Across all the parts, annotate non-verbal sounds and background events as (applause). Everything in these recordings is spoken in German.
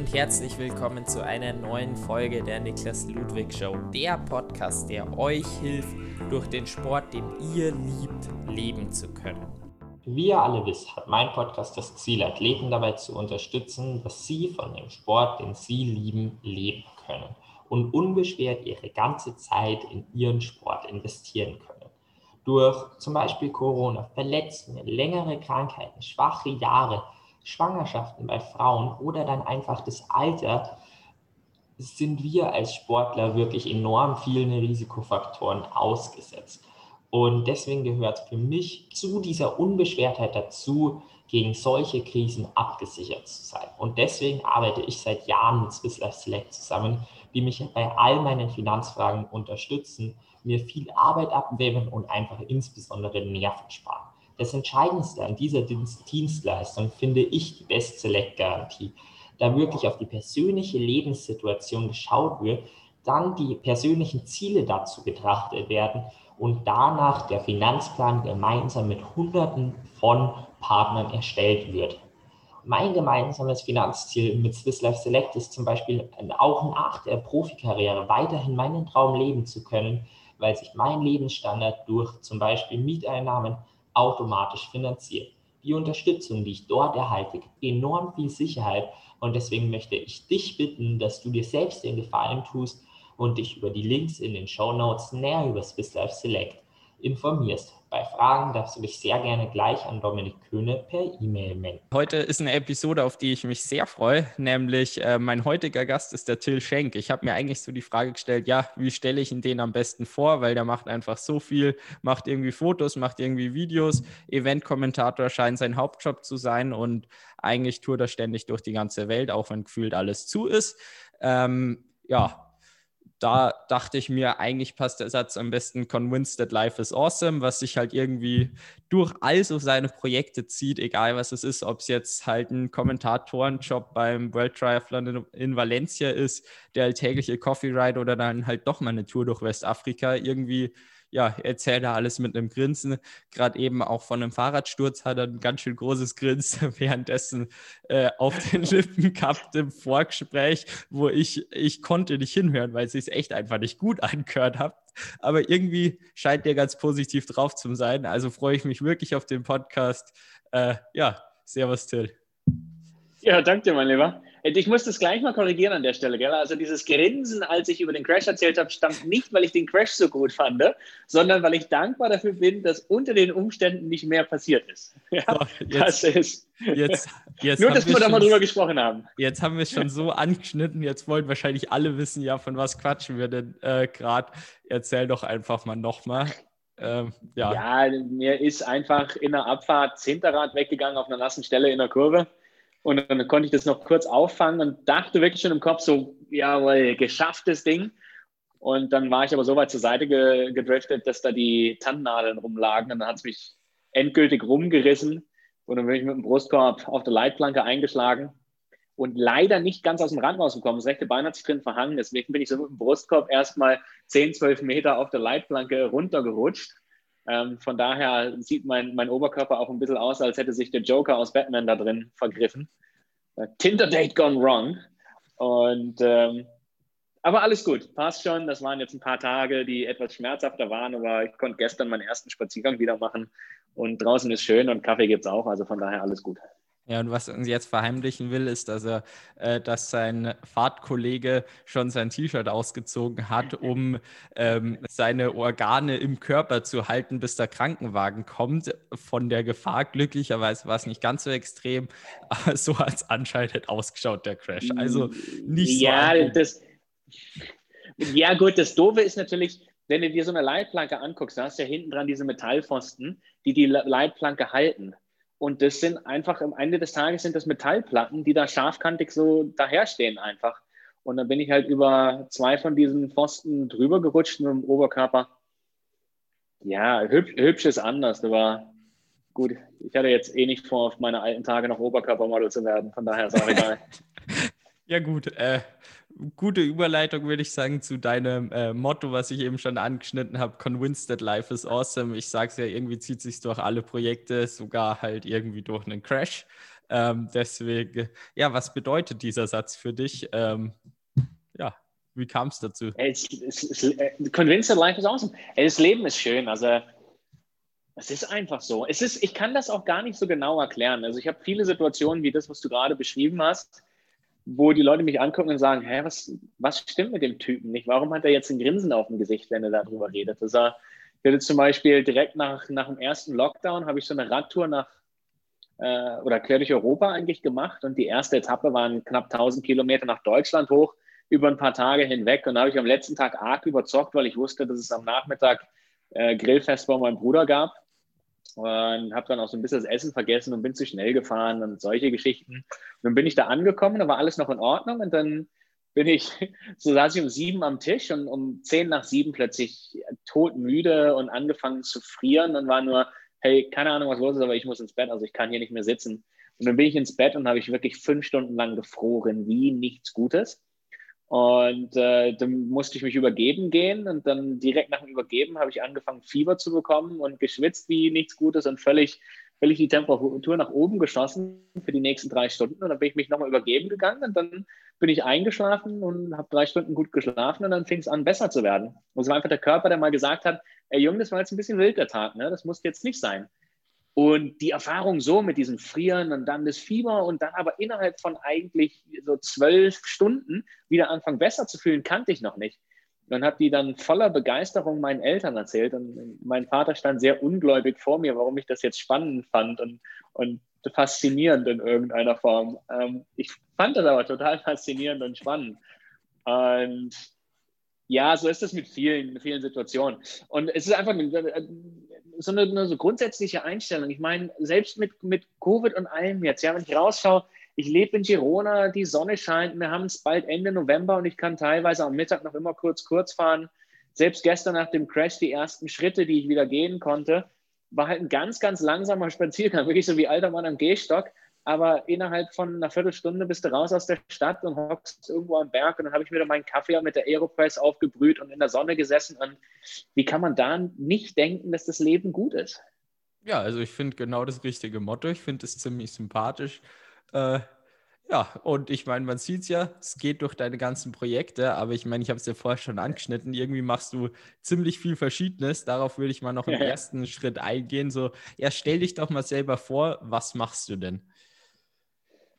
und herzlich willkommen zu einer neuen Folge der Niklas Ludwig Show, der Podcast, der euch hilft, durch den Sport, den ihr liebt, leben zu können. Wie ihr alle wisst, hat mein Podcast das Ziel, Athleten dabei zu unterstützen, dass sie von dem Sport, den sie lieben, leben können und unbeschwert ihre ganze Zeit in ihren Sport investieren können. Durch zum Beispiel Corona, Verletzungen, längere Krankheiten, schwache Jahre, Schwangerschaften bei Frauen oder dann einfach das Alter, sind wir als Sportler wirklich enorm vielen Risikofaktoren ausgesetzt. Und deswegen gehört für mich zu dieser Unbeschwertheit dazu, gegen solche Krisen abgesichert zu sein. Und deswegen arbeite ich seit Jahren mit Swiss Life Select zusammen, die mich bei all meinen Finanzfragen unterstützen, mir viel Arbeit abnehmen und einfach insbesondere Nerven sparen. Das Entscheidendste an dieser Dienstleistung finde ich die Best Select Garantie, da wirklich auf die persönliche Lebenssituation geschaut wird, dann die persönlichen Ziele dazu betrachtet werden und danach der Finanzplan gemeinsam mit Hunderten von Partnern erstellt wird. Mein gemeinsames Finanzziel mit Swiss Life Select ist zum Beispiel auch nach der Profikarriere weiterhin meinen Traum leben zu können, weil sich mein Lebensstandard durch zum Beispiel Mieteinnahmen, automatisch finanziert. Die Unterstützung, die ich dort erhalte, gibt enorm viel Sicherheit und deswegen möchte ich dich bitten, dass du dir selbst den Gefallen tust und dich über die Links in den Show Notes näher über Swiss Life Select informierst. Bei Fragen darfst du dich sehr gerne gleich an Dominik Köhne per E-Mail melden. Heute ist eine Episode, auf die ich mich sehr freue, nämlich äh, mein heutiger Gast ist der Till Schenk. Ich habe mir eigentlich so die Frage gestellt, ja, wie stelle ich ihn den am besten vor, weil der macht einfach so viel, macht irgendwie Fotos, macht irgendwie Videos, Eventkommentator scheint sein Hauptjob zu sein und eigentlich tourt er ständig durch die ganze Welt, auch wenn gefühlt alles zu ist. Ähm, ja, da dachte ich mir, eigentlich passt der Satz am besten Convinced that life is awesome, was sich halt irgendwie durch all so seine Projekte zieht, egal was es ist, ob es jetzt halt ein Kommentatorenjob beim World Triathlon in, in Valencia ist, der alltägliche Coffee Ride oder dann halt doch mal eine Tour durch Westafrika. Irgendwie ja, erzählt er alles mit einem Grinsen. Gerade eben auch von einem Fahrradsturz hat er ein ganz schön großes Grinsen (laughs) währenddessen äh, auf den (laughs) Lippen gehabt im Vorgespräch, wo ich, ich konnte nicht hinhören, weil es echt einfach nicht gut (laughs) angehört hat. Aber irgendwie scheint der ganz positiv drauf zu sein. Also freue ich mich wirklich auf den Podcast. Äh, ja, Servus Till. Ja, danke dir, mein Lieber. Ich muss das gleich mal korrigieren an der Stelle, gell? Also dieses Grinsen, als ich über den Crash erzählt habe, stammt nicht, weil ich den Crash so gut fand, sondern weil ich dankbar dafür bin, dass unter den Umständen nicht mehr passiert ist. (laughs) Ja, so, jetzt, das ist. Jetzt, jetzt Nur, dass wir, wir da mal drüber gesprochen haben. Jetzt haben wir es schon so angeschnitten. Jetzt wollen wahrscheinlich alle wissen, ja, von was quatschen wir denn äh, gerade. Erzähl doch einfach mal nochmal. Ähm, ja. ja, mir ist einfach in der Abfahrt das Hinterrad weggegangen auf einer nassen Stelle in der Kurve. Und dann konnte ich das noch kurz auffangen und dachte wirklich schon im Kopf so, jawohl, geschafftes Ding. Und dann war ich aber so weit zur Seite ge gedriftet, dass da die Tannennadeln rumlagen. Und dann hat es mich endgültig rumgerissen. Und dann bin ich mit dem Brustkorb auf der Leitplanke eingeschlagen und leider nicht ganz aus dem Rand rausgekommen. Das rechte Bein hat sich drin verhangen. Deswegen bin ich so mit dem Brustkorb erstmal 10, 12 Meter auf der Leitplanke runtergerutscht. Ähm, von daher sieht mein, mein Oberkörper auch ein bisschen aus, als hätte sich der Joker aus Batman da drin vergriffen. Äh, Tinder Date gone wrong. Und ähm, aber alles gut, passt schon. Das waren jetzt ein paar Tage, die etwas schmerzhafter waren, aber ich konnte gestern meinen ersten Spaziergang wieder machen und draußen ist schön und Kaffee gibt es auch, also von daher alles gut. Ja, und was er uns jetzt verheimlichen will, ist, dass er, äh, dass sein Fahrtkollege schon sein T-Shirt ausgezogen hat, um ähm, seine Organe im Körper zu halten, bis der Krankenwagen kommt. Von der Gefahr glücklicherweise war es nicht ganz so extrem, aber so hat es anscheinend ausgeschaut, der Crash. Also nicht ja, so. Das, ja, gut, das Doofe ist natürlich, wenn du dir so eine Leitplanke anguckst, da hast du ja hinten dran diese Metallpfosten, die die Leitplanke halten. Und das sind einfach am Ende des Tages sind das Metallplatten, die da scharfkantig so daherstehen einfach. Und dann bin ich halt über zwei von diesen Pfosten drüber gerutscht mit dem Oberkörper. Ja, hübsch, hübsch ist anders, aber gut, ich hatte jetzt eh nicht vor, auf meine alten Tage noch Oberkörpermodel zu werden, von daher ist auch egal. (laughs) ja, gut. Äh, gute Überleitung, würde ich sagen, zu deinem äh, Motto, was ich eben schon angeschnitten habe: Convinced that life is awesome. Ich sage es ja, irgendwie zieht sich durch alle Projekte, sogar halt irgendwie durch einen Crash. Ähm, deswegen, ja, was bedeutet dieser Satz für dich? Ähm, ja, wie kam es dazu? It's, it's, uh, convinced that life is awesome. Das Leben ist schön. Also, es ist einfach so. Es ist, ich kann das auch gar nicht so genau erklären. Also, ich habe viele Situationen wie das, was du gerade beschrieben hast, wo die Leute mich angucken und sagen: Hä, was, was stimmt mit dem Typen nicht? Warum hat er jetzt ein Grinsen auf dem Gesicht, wenn er darüber redet? Also, ich hatte zum Beispiel direkt nach, nach dem ersten Lockdown habe ich so eine Radtour nach äh, oder quer durch Europa eigentlich gemacht und die erste Etappe waren knapp 1000 Kilometer nach Deutschland hoch über ein paar Tage hinweg und da habe ich am letzten Tag arg überzockt, weil ich wusste, dass es am Nachmittag äh, Grillfest bei meinem Bruder gab und habe dann auch so ein bisschen das Essen vergessen und bin zu schnell gefahren und solche Geschichten. Und dann bin ich da angekommen, da war alles noch in Ordnung und dann bin ich, (laughs) so saß ich um sieben am Tisch und um zehn nach sieben plötzlich todmüde und angefangen zu frieren und war nur, hey, keine Ahnung, was los ist, aber ich muss ins Bett, also ich kann hier nicht mehr sitzen. Und dann bin ich ins Bett und habe ich wirklich fünf Stunden lang gefroren, wie nichts Gutes. Und äh, dann musste ich mich übergeben gehen und dann direkt nach dem Übergeben habe ich angefangen, Fieber zu bekommen und geschwitzt wie nichts Gutes und völlig, völlig die Temperatur nach oben geschossen für die nächsten drei Stunden. Und dann bin ich mich nochmal übergeben gegangen und dann bin ich eingeschlafen und habe drei Stunden gut geschlafen und dann fing es an, besser zu werden. Und es war einfach der Körper, der mal gesagt hat, ey Junge, das war jetzt ein bisschen wild der Tag, ne? das muss jetzt nicht sein. Und die Erfahrung so mit diesem Frieren und dann das Fieber und dann aber innerhalb von eigentlich so zwölf Stunden wieder anfangen besser zu fühlen, kannte ich noch nicht. Dann hat die dann voller Begeisterung meinen Eltern erzählt und mein Vater stand sehr ungläubig vor mir, warum ich das jetzt spannend fand und, und faszinierend in irgendeiner Form. Ähm, ich fand das aber total faszinierend und spannend. Und ja, so ist es mit vielen, vielen Situationen. Und es ist einfach so eine, eine so grundsätzliche Einstellung. Ich meine, selbst mit, mit Covid und allem jetzt, ja, wenn ich rausschaue, ich lebe in Girona, die Sonne scheint, wir haben es bald Ende November und ich kann teilweise am Mittag noch immer kurz, kurz fahren. Selbst gestern nach dem Crash, die ersten Schritte, die ich wieder gehen konnte, war halt ein ganz, ganz langsamer Spaziergang, (laughs) wirklich so wie alter Mann am Gehstock. Aber innerhalb von einer Viertelstunde bist du raus aus der Stadt und hockst irgendwo am Berg. Und dann habe ich wieder meinen Kaffee mit der Aeropress aufgebrüht und in der Sonne gesessen. Und wie kann man da nicht denken, dass das Leben gut ist? Ja, also ich finde genau das richtige Motto. Ich finde es ziemlich sympathisch. Äh, ja, und ich meine, man sieht es ja, es geht durch deine ganzen Projekte, aber ich meine, ich habe es ja vorher schon angeschnitten, irgendwie machst du ziemlich viel Verschiedenes. Darauf würde ich mal noch im ersten Schritt eingehen. So, ja, stell dich doch mal selber vor, was machst du denn?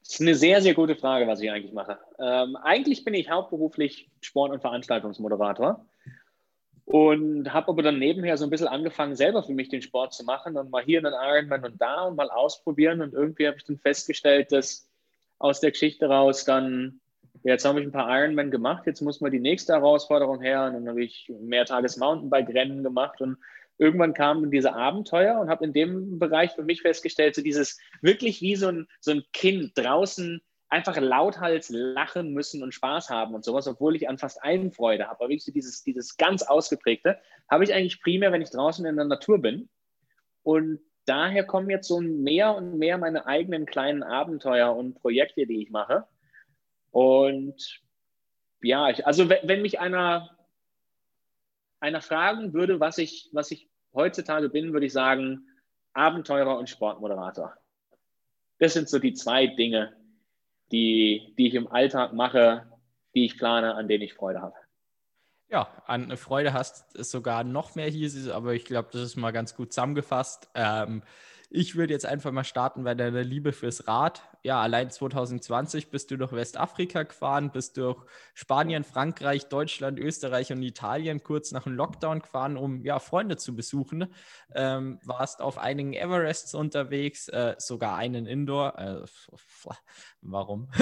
Das ist eine sehr, sehr gute Frage, was ich eigentlich mache. Ähm, eigentlich bin ich hauptberuflich Sport- und Veranstaltungsmoderator und habe aber dann nebenher so ein bisschen angefangen, selber für mich den Sport zu machen und mal hier einen Ironman und da und mal ausprobieren. Und irgendwie habe ich dann festgestellt, dass aus der Geschichte raus dann, jetzt habe ich ein paar Ironman gemacht, jetzt muss mal die nächste Herausforderung her. Und dann habe ich mehrtages Mountainbike-Rennen gemacht und irgendwann kamen diese Abenteuer und habe in dem Bereich für mich festgestellt, so dieses wirklich wie so ein, so ein Kind draußen einfach lauthals lachen müssen und Spaß haben und sowas, obwohl ich an fast allen Freude habe. Aber wirklich so dieses, dieses ganz ausgeprägte habe ich eigentlich primär, wenn ich draußen in der Natur bin. Und daher kommen jetzt so mehr und mehr meine eigenen kleinen Abenteuer und Projekte, die ich mache. Und ja, ich, also wenn, wenn mich einer, einer fragen würde, was ich, was ich heutzutage bin, würde ich sagen, Abenteurer und Sportmoderator. Das sind so die zwei Dinge, die, die ich im Alltag mache, die ich plane, an denen ich Freude habe. Ja, an Freude hast es sogar noch mehr hier, aber ich glaube, das ist mal ganz gut zusammengefasst. Ähm, ich würde jetzt einfach mal starten bei deiner Liebe fürs Rad. Ja, allein 2020 bist du durch Westafrika gefahren, bist durch Spanien, Frankreich, Deutschland, Österreich und Italien kurz nach dem Lockdown gefahren, um ja, Freunde zu besuchen. Ähm, warst auf einigen Everests unterwegs, äh, sogar einen Indoor. Äh, warum? (laughs)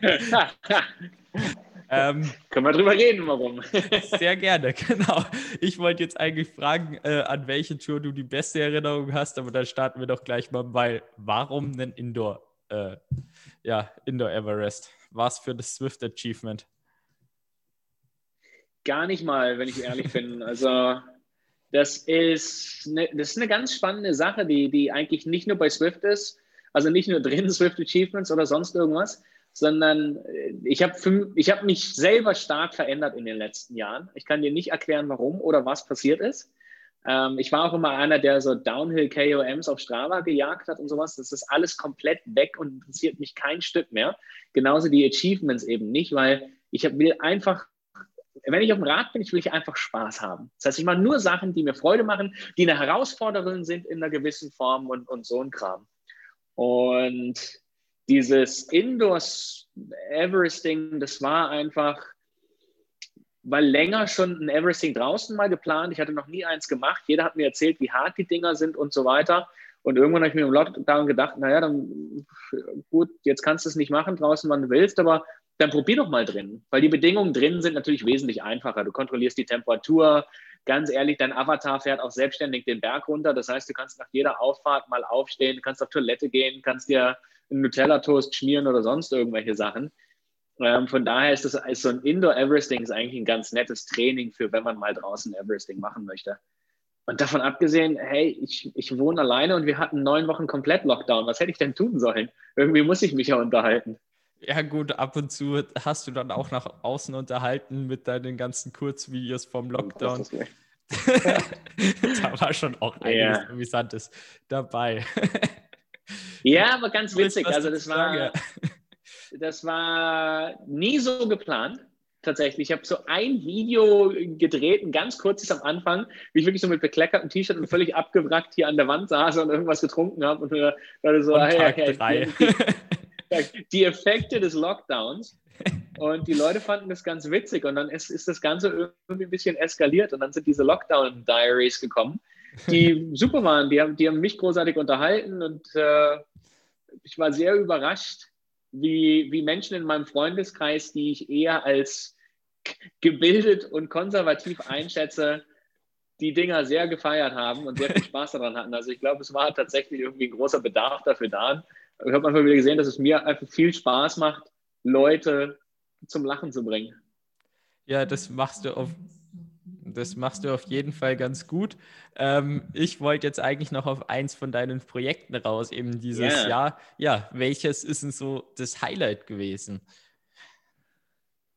(laughs) (laughs) Ähm, (laughs) Können wir drüber reden, warum? (laughs) sehr gerne, genau. Ich wollte jetzt eigentlich fragen, äh, an welche Tour du die beste Erinnerung hast, aber dann starten wir doch gleich mal bei, warum denn Indoor, äh, ja, Indoor Everest? Was für das Swift Achievement? Gar nicht mal, wenn ich ehrlich bin. Also das ist, eine, das ist eine ganz spannende Sache, die, die eigentlich nicht nur bei Swift ist, also nicht nur drin (laughs) Swift Achievements oder sonst irgendwas, sondern äh, ich habe hab mich selber stark verändert in den letzten Jahren. Ich kann dir nicht erklären, warum oder was passiert ist. Ähm, ich war auch immer einer, der so Downhill-KOMs auf Strava gejagt hat und sowas. Das ist alles komplett weg und interessiert mich kein Stück mehr. Genauso die Achievements eben nicht, weil ich will einfach wenn ich auf dem Rad bin, ich will ich einfach Spaß haben. Das heißt, ich mache nur Sachen, die mir Freude machen, die eine Herausforderung sind in einer gewissen Form und, und so ein Kram. Und dieses Indoors Everesting, das war einfach, weil länger schon ein Everesting draußen mal geplant. Ich hatte noch nie eins gemacht. Jeder hat mir erzählt, wie hart die Dinger sind und so weiter. Und irgendwann habe ich mir im Lockdown gedacht, naja, dann gut, jetzt kannst du es nicht machen draußen, wann du willst, aber dann probier doch mal drin. Weil die Bedingungen drin sind natürlich wesentlich einfacher. Du kontrollierst die Temperatur. Ganz ehrlich, dein Avatar fährt auch selbstständig den Berg runter. Das heißt, du kannst nach jeder Auffahrt mal aufstehen, kannst auf Toilette gehen, kannst dir Nutella-Toast schmieren oder sonst irgendwelche Sachen. Ähm, von daher ist, das, ist so ein Indoor-Everesting eigentlich ein ganz nettes Training für, wenn man mal draußen Everesting machen möchte. Und davon abgesehen, hey, ich, ich wohne alleine und wir hatten neun Wochen komplett Lockdown. Was hätte ich denn tun sollen? Irgendwie muss ich mich ja unterhalten. Ja, gut, ab und zu hast du dann auch nach außen unterhalten mit deinen ganzen Kurzvideos vom Lockdown. (laughs) da war schon auch einiges ja. Amüsantes dabei. (laughs) ja, aber ganz witzig. Also, das war, das war nie so geplant. Tatsächlich. Ich habe so ein Video gedreht, ein ganz kurzes am Anfang, wie ich wirklich so mit bekleckertem T-Shirt und völlig abgewrackt hier an der Wand saß und irgendwas getrunken habe. Und wir so, und hey, hey, hey, die Effekte des Lockdowns. Und die Leute fanden das ganz witzig. Und dann ist, ist das Ganze irgendwie ein bisschen eskaliert. Und dann sind diese Lockdown-Diaries gekommen, die super waren. Die haben, die haben mich großartig unterhalten. Und äh, ich war sehr überrascht, wie, wie Menschen in meinem Freundeskreis, die ich eher als gebildet und konservativ einschätze, die Dinger sehr gefeiert haben und sehr viel (laughs) Spaß daran hatten. Also ich glaube, es war tatsächlich irgendwie ein großer Bedarf dafür da. Ich habe einfach wieder gesehen, dass es mir einfach viel Spaß macht, Leute zum Lachen zu bringen. Ja, das machst du auf das machst du auf jeden Fall ganz gut. Ähm, ich wollte jetzt eigentlich noch auf eins von deinen Projekten raus, eben dieses yeah. Jahr. Ja, welches ist denn so das Highlight gewesen?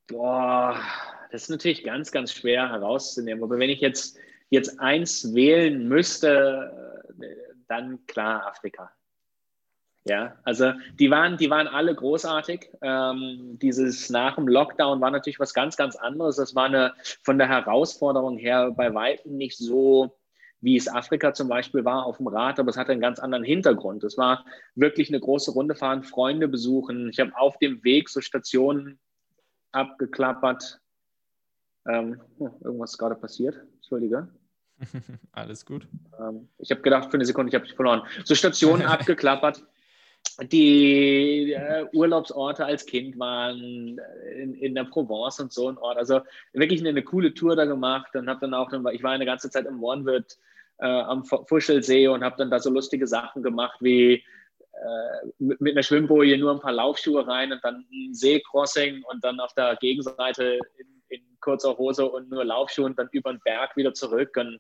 Boah, das ist natürlich ganz, ganz schwer herauszunehmen. Aber wenn ich jetzt, jetzt eins wählen müsste, dann klar Afrika. Ja, also die waren, die waren alle großartig. Ähm, dieses nach dem Lockdown war natürlich was ganz, ganz anderes. Das war eine von der Herausforderung her bei weitem nicht so, wie es Afrika zum Beispiel war auf dem Rad, aber es hatte einen ganz anderen Hintergrund. Es war wirklich eine große Runde fahren, Freunde besuchen. Ich habe auf dem Weg so Stationen abgeklappert. Ähm, irgendwas ist gerade passiert. Entschuldige. (laughs) Alles gut. Ähm, ich habe gedacht, für eine Sekunde, ich habe dich verloren. So Stationen (laughs) abgeklappert die äh, Urlaubsorte als Kind waren äh, in, in der Provence und so ein Ort. Also wirklich eine, eine coole Tour da gemacht und habe dann auch, ich war eine ganze Zeit im Mornwirt äh, am Fuschelsee und habe dann da so lustige Sachen gemacht wie äh, mit, mit, einer Schwimmboje nur ein paar Laufschuhe rein und dann ein Seecrossing und dann auf der Gegenseite in, in kurzer Hose und nur Laufschuhe und dann über den Berg wieder zurück und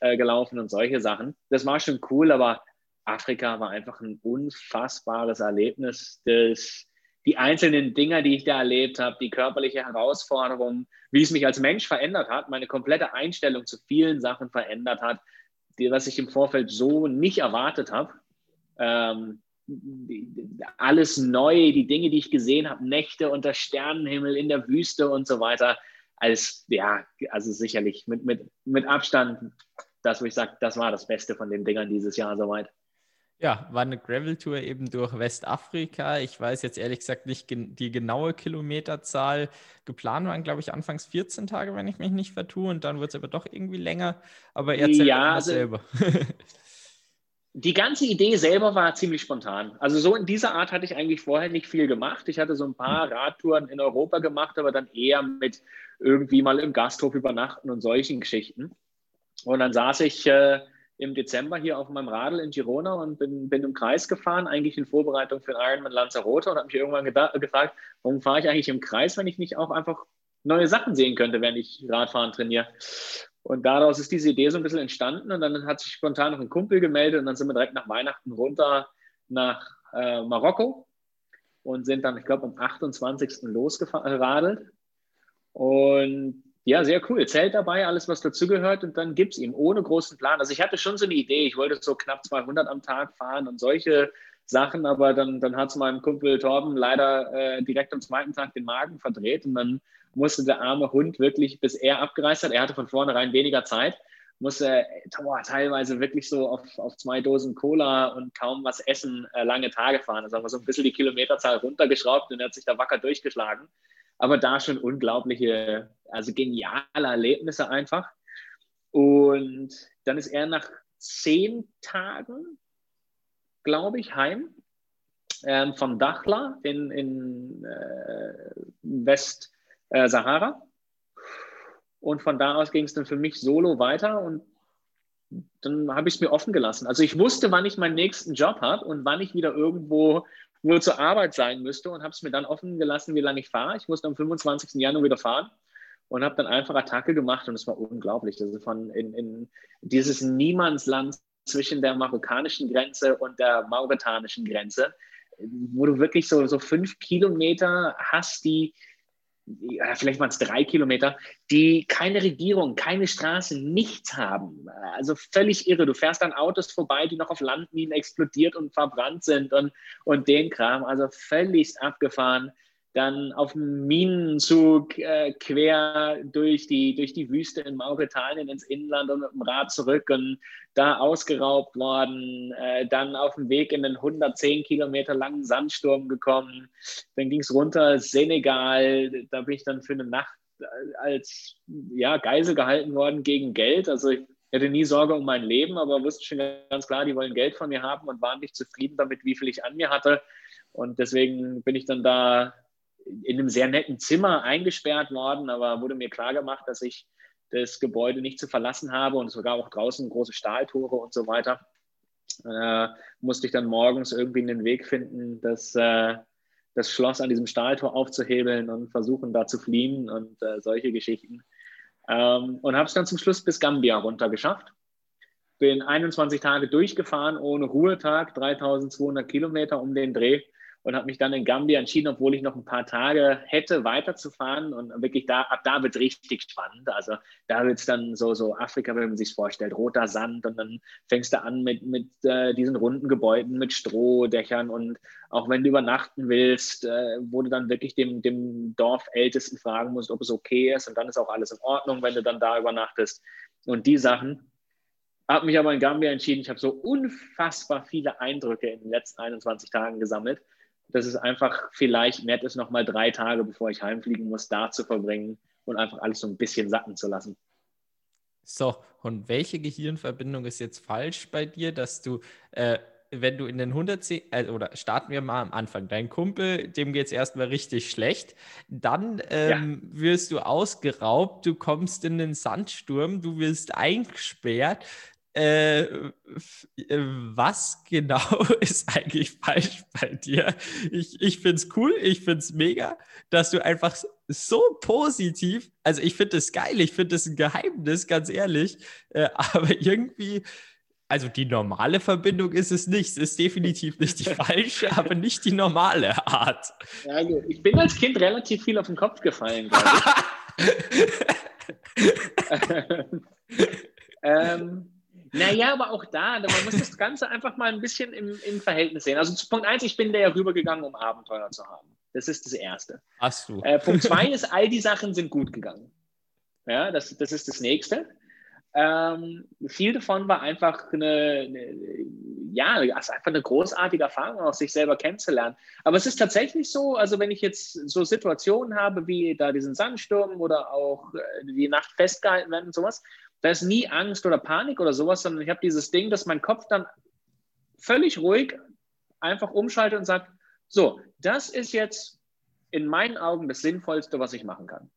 äh, gelaufen und solche Sachen. Das war schon cool, aber Afrika war einfach ein unfassbares Erlebnis. Das, die einzelnen Dinge, die ich da erlebt habe, die körperliche Herausforderung, wie es mich als Mensch verändert hat, meine komplette Einstellung zu vielen Sachen verändert hat, die, was ich im Vorfeld so nicht erwartet habe. Ähm, alles neu, die Dinge, die ich gesehen habe, Nächte unter Sternenhimmel in der Wüste und so weiter, als ja, also sicherlich mit, mit, mit Abstand das, wo ich sage, das war das Beste von den Dingern dieses Jahr soweit. Ja, war eine Gravel-Tour eben durch Westafrika. Ich weiß jetzt ehrlich gesagt nicht die genaue Kilometerzahl. Geplant waren, glaube ich, anfangs 14 Tage, wenn ich mich nicht vertue. Und dann wird es aber doch irgendwie länger. Aber erzähl ja, also, selber. (laughs) Die ganze Idee selber war ziemlich spontan. Also so in dieser Art hatte ich eigentlich vorher nicht viel gemacht. Ich hatte so ein paar hm. Radtouren in Europa gemacht, aber dann eher mit irgendwie mal im Gasthof übernachten und solchen Geschichten. Und dann saß ich... Äh, im Dezember hier auf meinem Radl in Girona und bin, bin im Kreis gefahren, eigentlich in Vorbereitung für den Ironman Lanzarote und habe mich irgendwann gefragt, warum fahre ich eigentlich im Kreis, wenn ich nicht auch einfach neue Sachen sehen könnte, wenn ich Radfahren trainiere. Und daraus ist diese Idee so ein bisschen entstanden und dann hat sich spontan noch ein Kumpel gemeldet und dann sind wir direkt nach Weihnachten runter nach äh, Marokko und sind dann, ich glaube, am 28. losgeradelt. Und Ja, sehr cool. Zelt dabei, alles, was dazugehört und dann gibt es ihm ohne großen Plan. Also ich hatte schon so eine Idee, ich wollte so knapp 200 am Tag fahren und solche Sachen, aber dann, dann hat es meinem Kumpel Torben leider äh, direkt am zweiten Tag den Magen verdreht und dann musste der arme Hund wirklich, bis er abgereist hat, er hatte von vornherein weniger Zeit, musste boah, teilweise wirklich so auf, auf zwei Dosen Cola und kaum was essen äh, lange Tage fahren. Also haben wir so ein bisschen die Kilometerzahl runtergeschraubt und er hat sich da wacker durchgeschlagen. Aber da schon unglaubliche, also geniale Erlebnisse einfach. Und dann ist er nach zehn Tagen, glaube ich, heim ähm, von Dachla in, in äh, West-Sahara. Äh, und von da aus ging es dann für mich solo weiter und dann habe ich es mir offen gelassen. Also ich wusste, wann ich meinen nächsten Job habe und wann ich wieder irgendwo nur zur Arbeit sein müsste und habe es mir dann offen gelassen, wie lange ich fahre. Ich musste am 25. Januar wieder fahren und habe dann einfach Attacke gemacht und es war unglaublich. Also von in, in dieses Niemandsland zwischen der marokkanischen Grenze und der mauretanischen Grenze, wo du wirklich so, so fünf Kilometer hast, die, ja, vielleicht waren es drei Kilometer, die keine Regierung, keine Straße, nichts haben. Also völlig irre. Du fährst an Autos vorbei, die noch auf Landminen explodiert und verbrannt sind und, und den Kram. Also völlig abgefahren dann auf dem Minenzug äh, quer durch die, durch die Wüste in Mauretanien ins Inland und mit dem Rad zurück und da ausgeraubt worden, äh, dann auf dem Weg in den 110 Kilometer langen Sandsturm gekommen, dann ging es runter Senegal, da bin ich dann für eine Nacht äh, als ja, Geisel gehalten worden gegen Geld, also ich hätte nie Sorge um mein Leben, aber wusste schon ganz klar, die wollen Geld von mir haben und waren nicht zufrieden damit, wie viel ich an mir hatte. Und deswegen bin ich dann da in einem sehr netten Zimmer eingesperrt worden, aber wurde mir klar gemacht, dass ich das Gebäude nicht zu verlassen habe und sogar auch draußen große Stahltore und so weiter. Äh, musste ich dann morgens irgendwie einen Weg finden, das, äh, das Schloss an diesem Stahltor aufzuhebeln und versuchen, da zu fliehen und äh, solche Geschichten. Ähm, und habe es dann zum Schluss bis Gambia runter geschafft. Bin 21 Tage durchgefahren, ohne Ruhetag, 3200 Kilometer um den Dreh und habe mich dann in Gambia entschieden, obwohl ich noch ein paar Tage hätte, weiterzufahren. Und wirklich da, ab da wird richtig spannend. Also da wird es dann so, so Afrika, wenn man sich vorstellt, roter Sand und dann fängst du an mit, mit äh, diesen runden Gebäuden, mit Strohdächern und auch wenn du übernachten willst, äh, wo du dann wirklich dem, dem Dorfältesten fragen musst, ob es okay ist und dann ist auch alles in Ordnung, wenn du dann da übernachtest. Und die Sachen, habe mich aber in Gambia entschieden. Ich habe so unfassbar viele Eindrücke in den letzten 21 Tagen gesammelt dass es einfach vielleicht nett ist, nochmal drei Tage, bevor ich heimfliegen muss, da zu verbringen und einfach alles so ein bisschen sacken zu lassen. So, und welche Gehirnverbindung ist jetzt falsch bei dir, dass du, äh, wenn du in den 110, äh, oder starten wir mal am Anfang, dein Kumpel, dem geht es erstmal richtig schlecht, dann ähm, ja. wirst du ausgeraubt, du kommst in den Sandsturm, du wirst eingesperrt, äh, äh, was genau (laughs) ist eigentlich falsch bei dir? Ich, ich finde es cool, ich finde es mega, dass du einfach so positiv, also ich finde es geil, ich finde es ein Geheimnis, ganz ehrlich, äh, (laughs) aber irgendwie, also die normale Verbindung ist es nicht, es ist definitiv nicht die falsche, aber nicht die normale Art. Ja, also ich bin als Kind relativ viel auf den Kopf gefallen, glaube ich. (laughs) ähm, naja, aber auch da, man muss das Ganze einfach mal ein bisschen im, im Verhältnis sehen. Also zu Punkt 1, ich bin da ja rübergegangen, um Abenteuer zu haben. Das ist das Erste. Hast du. Äh, Punkt 2 ist, all die Sachen sind gut gegangen. Ja, das, das ist das Nächste. Ähm, viel davon war einfach eine, eine, ja, also einfach eine großartige Erfahrung, auch sich selber kennenzulernen. Aber es ist tatsächlich so, also wenn ich jetzt so Situationen habe, wie da diesen Sandsturm oder auch äh, die Nacht festgehalten werden und sowas, da ist nie Angst oder Panik oder sowas, sondern ich habe dieses Ding, dass mein Kopf dann völlig ruhig einfach umschaltet und sagt, so, das ist jetzt in meinen Augen das Sinnvollste, was ich machen kann.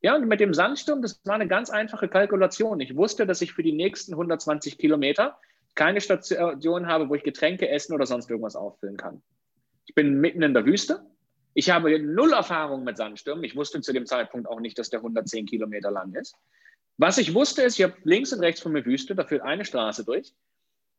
Ja, und mit dem Sandsturm, das war eine ganz einfache Kalkulation. Ich wusste, dass ich für die nächsten 120 Kilometer keine Station habe, wo ich Getränke essen oder sonst irgendwas auffüllen kann. Ich bin mitten in der Wüste. Ich habe null Erfahrung mit Sandstürmen. Ich wusste zu dem Zeitpunkt auch nicht, dass der 110 Kilometer lang ist. Was ich wusste, ist, ich habe links und rechts von mir Wüste, da führt eine Straße durch.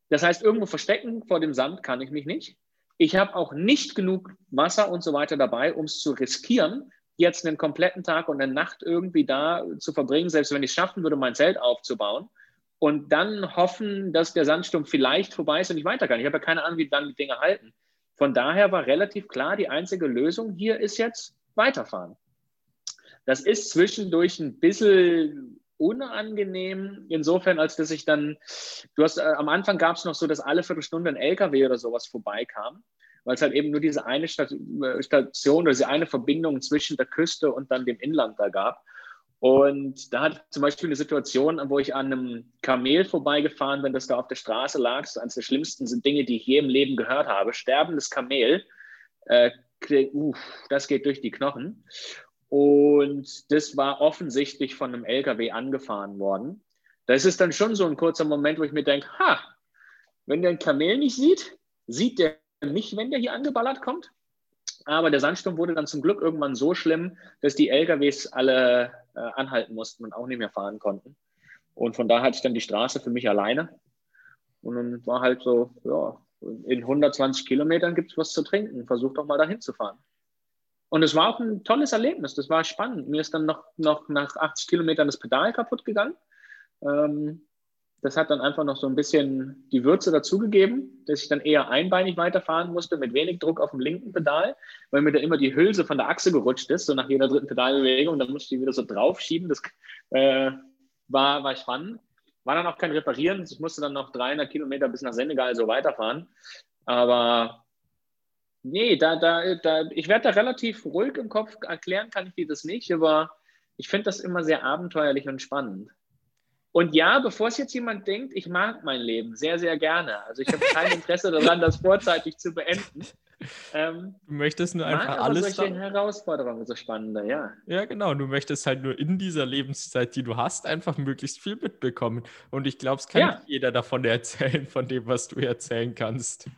Das heißt, irgendwo verstecken vor dem Sand kann ich mich nicht. Ich habe auch nicht genug Wasser und so weiter dabei, um es zu riskieren, jetzt einen kompletten Tag und eine Nacht irgendwie da zu verbringen, selbst wenn ich es schaffen würde, mein Zelt aufzubauen und dann hoffen, dass der Sandsturm vielleicht vorbei ist und ich weiter kann. Ich habe ja keine Ahnung, wie dann die Dinge halten. Von daher war relativ klar, die einzige Lösung hier ist jetzt weiterfahren. Das ist zwischendurch ein bisschen unangenehm, insofern, als dass ich dann, du hast, äh, am Anfang gab es noch so, dass alle Viertelstunde ein LKW oder sowas vorbeikam weil es halt eben nur diese eine äh, Station oder diese eine Verbindung zwischen der Küste und dann dem Inland da gab. Und da hatte zum Beispiel eine Situation, wo ich an einem Kamel vorbeigefahren bin, das da auf der Straße lag. Das ist eines der schlimmsten Dinge, die ich je im Leben gehört habe. Sterbendes Kamel, äh, uh, das geht durch die Knochen. Und das war offensichtlich von einem LKW angefahren worden. Das ist dann schon so ein kurzer Moment, wo ich mir denke, ha, wenn der ein Kamel nicht sieht, sieht der nicht, wenn der hier angeballert kommt. Aber der Sandsturm wurde dann zum Glück irgendwann so schlimm, dass die LKWs alle äh, anhalten mussten und auch nicht mehr fahren konnten. Und von da hatte ich dann die Straße für mich alleine. Und dann war halt so, ja, in 120 Kilometern gibt es was zu trinken. Versuch doch mal dahin zu fahren. Und es war auch ein tolles Erlebnis. Das war spannend. Mir ist dann noch, noch nach 80 Kilometern das Pedal kaputt gegangen. Ähm, das hat dann einfach noch so ein bisschen die Würze dazugegeben, dass ich dann eher einbeinig weiterfahren musste, mit wenig Druck auf dem linken Pedal, weil mir da immer die Hülse von der Achse gerutscht ist, so nach jeder dritten Pedalbewegung. Dann musste ich wieder so draufschieben. Das äh, war, war spannend. War dann auch kein Reparieren. Ich musste dann noch 300 Kilometer bis nach Senegal so weiterfahren. Aber nee, da, da, da, ich werde da relativ ruhig im Kopf erklären, kann ich dir das nicht, aber ich finde das immer sehr abenteuerlich und spannend. Und ja, bevor es jetzt jemand denkt, ich mag mein Leben sehr, sehr gerne. Also ich habe (laughs) kein Interesse daran, das vorzeitig zu beenden. Ähm, du möchtest nur einfach aber alles. Solche Herausforderungen so spannender, ja. Ja, genau. Du möchtest halt nur in dieser Lebenszeit, die du hast, einfach möglichst viel mitbekommen. Und ich glaube, es kann ja. nicht jeder davon erzählen, von dem, was du erzählen kannst.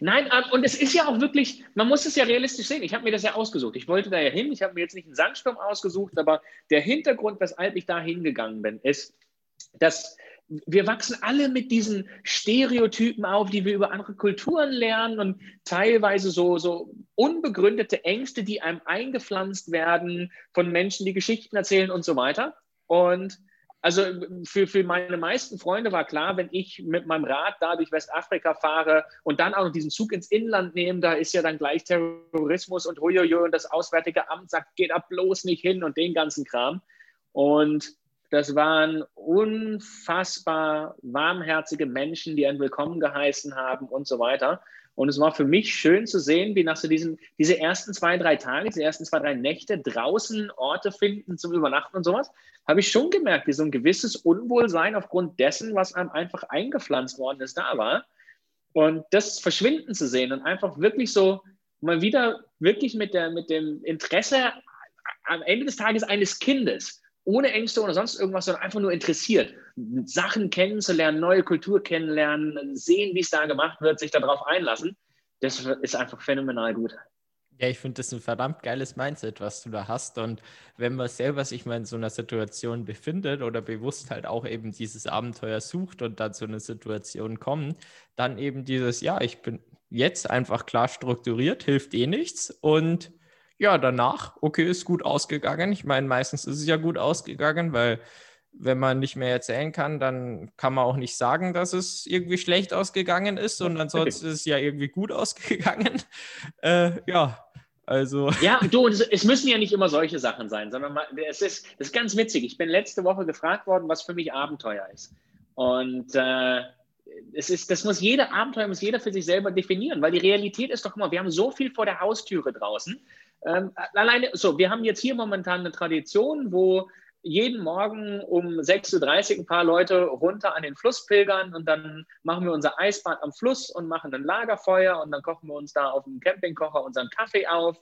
Nein, ähm, und es ist ja auch wirklich, man muss es ja realistisch sehen. Ich habe mir das ja ausgesucht. Ich wollte da ja hin. Ich habe mir jetzt nicht einen Sandsturm ausgesucht, aber der Hintergrund, weshalb ich da hingegangen bin, ist, dass wir wachsen alle mit diesen Stereotypen auf, die wir über andere Kulturen lernen und teilweise so, so unbegründete Ängste, die einem eingepflanzt werden von Menschen, die Geschichten erzählen und so weiter. Und also für, für meine meisten Freunde war klar, wenn ich mit meinem Rad da durch Westafrika fahre und dann auch noch diesen Zug ins Inland nehme, da ist ja dann gleich Terrorismus und huiuiui und das Auswärtige Amt sagt, geht da bloß nicht hin und den ganzen Kram. Und das waren unfassbar warmherzige Menschen, die einen willkommen geheißen haben und so weiter. Und es war für mich schön zu sehen, wie nach so diesen, diese ersten zwei, drei Tage, diese ersten zwei, drei Nächte draußen Orte finden zum Übernachten und sowas, habe ich schon gemerkt, wie so ein gewisses Unwohlsein aufgrund dessen, was einem einfach eingepflanzt worden ist, da war. Und das verschwinden zu sehen und einfach wirklich so mal wieder wirklich mit, der, mit dem Interesse am Ende des Tages eines Kindes ohne Ängste oder sonst irgendwas, sondern einfach nur interessiert, Sachen kennenzulernen, neue Kultur kennenlernen, sehen, wie es da gemacht wird, sich darauf einlassen. Das ist einfach phänomenal gut. Ja, ich finde das ein verdammt geiles Mindset, was du da hast. Und wenn man selber sich mal in so einer Situation befindet oder bewusst halt auch eben dieses Abenteuer sucht und dann zu einer Situation kommt, dann eben dieses, ja, ich bin jetzt einfach klar strukturiert, hilft eh nichts und ja, danach, okay, ist gut ausgegangen. Ich meine, meistens ist es ja gut ausgegangen, weil wenn man nicht mehr erzählen kann, dann kann man auch nicht sagen, dass es irgendwie schlecht ausgegangen ist und ansonsten ist es ja irgendwie gut (laughs) ausgegangen. Äh, ja, also. Ja, du, es müssen ja nicht immer solche Sachen sein, sondern es ist, es ist ganz witzig. Ich bin letzte Woche gefragt worden, was für mich Abenteuer ist. Und äh, es ist, das muss jeder Abenteuer, muss jeder für sich selber definieren, weil die Realität ist doch immer, wir haben so viel vor der Haustüre draußen. Ähm, alleine, so, wir haben jetzt hier momentan eine Tradition, wo jeden Morgen um 6.30 Uhr ein paar Leute runter an den Fluss pilgern und dann machen wir unser Eisbad am Fluss und machen ein Lagerfeuer und dann kochen wir uns da auf dem Campingkocher unseren Kaffee auf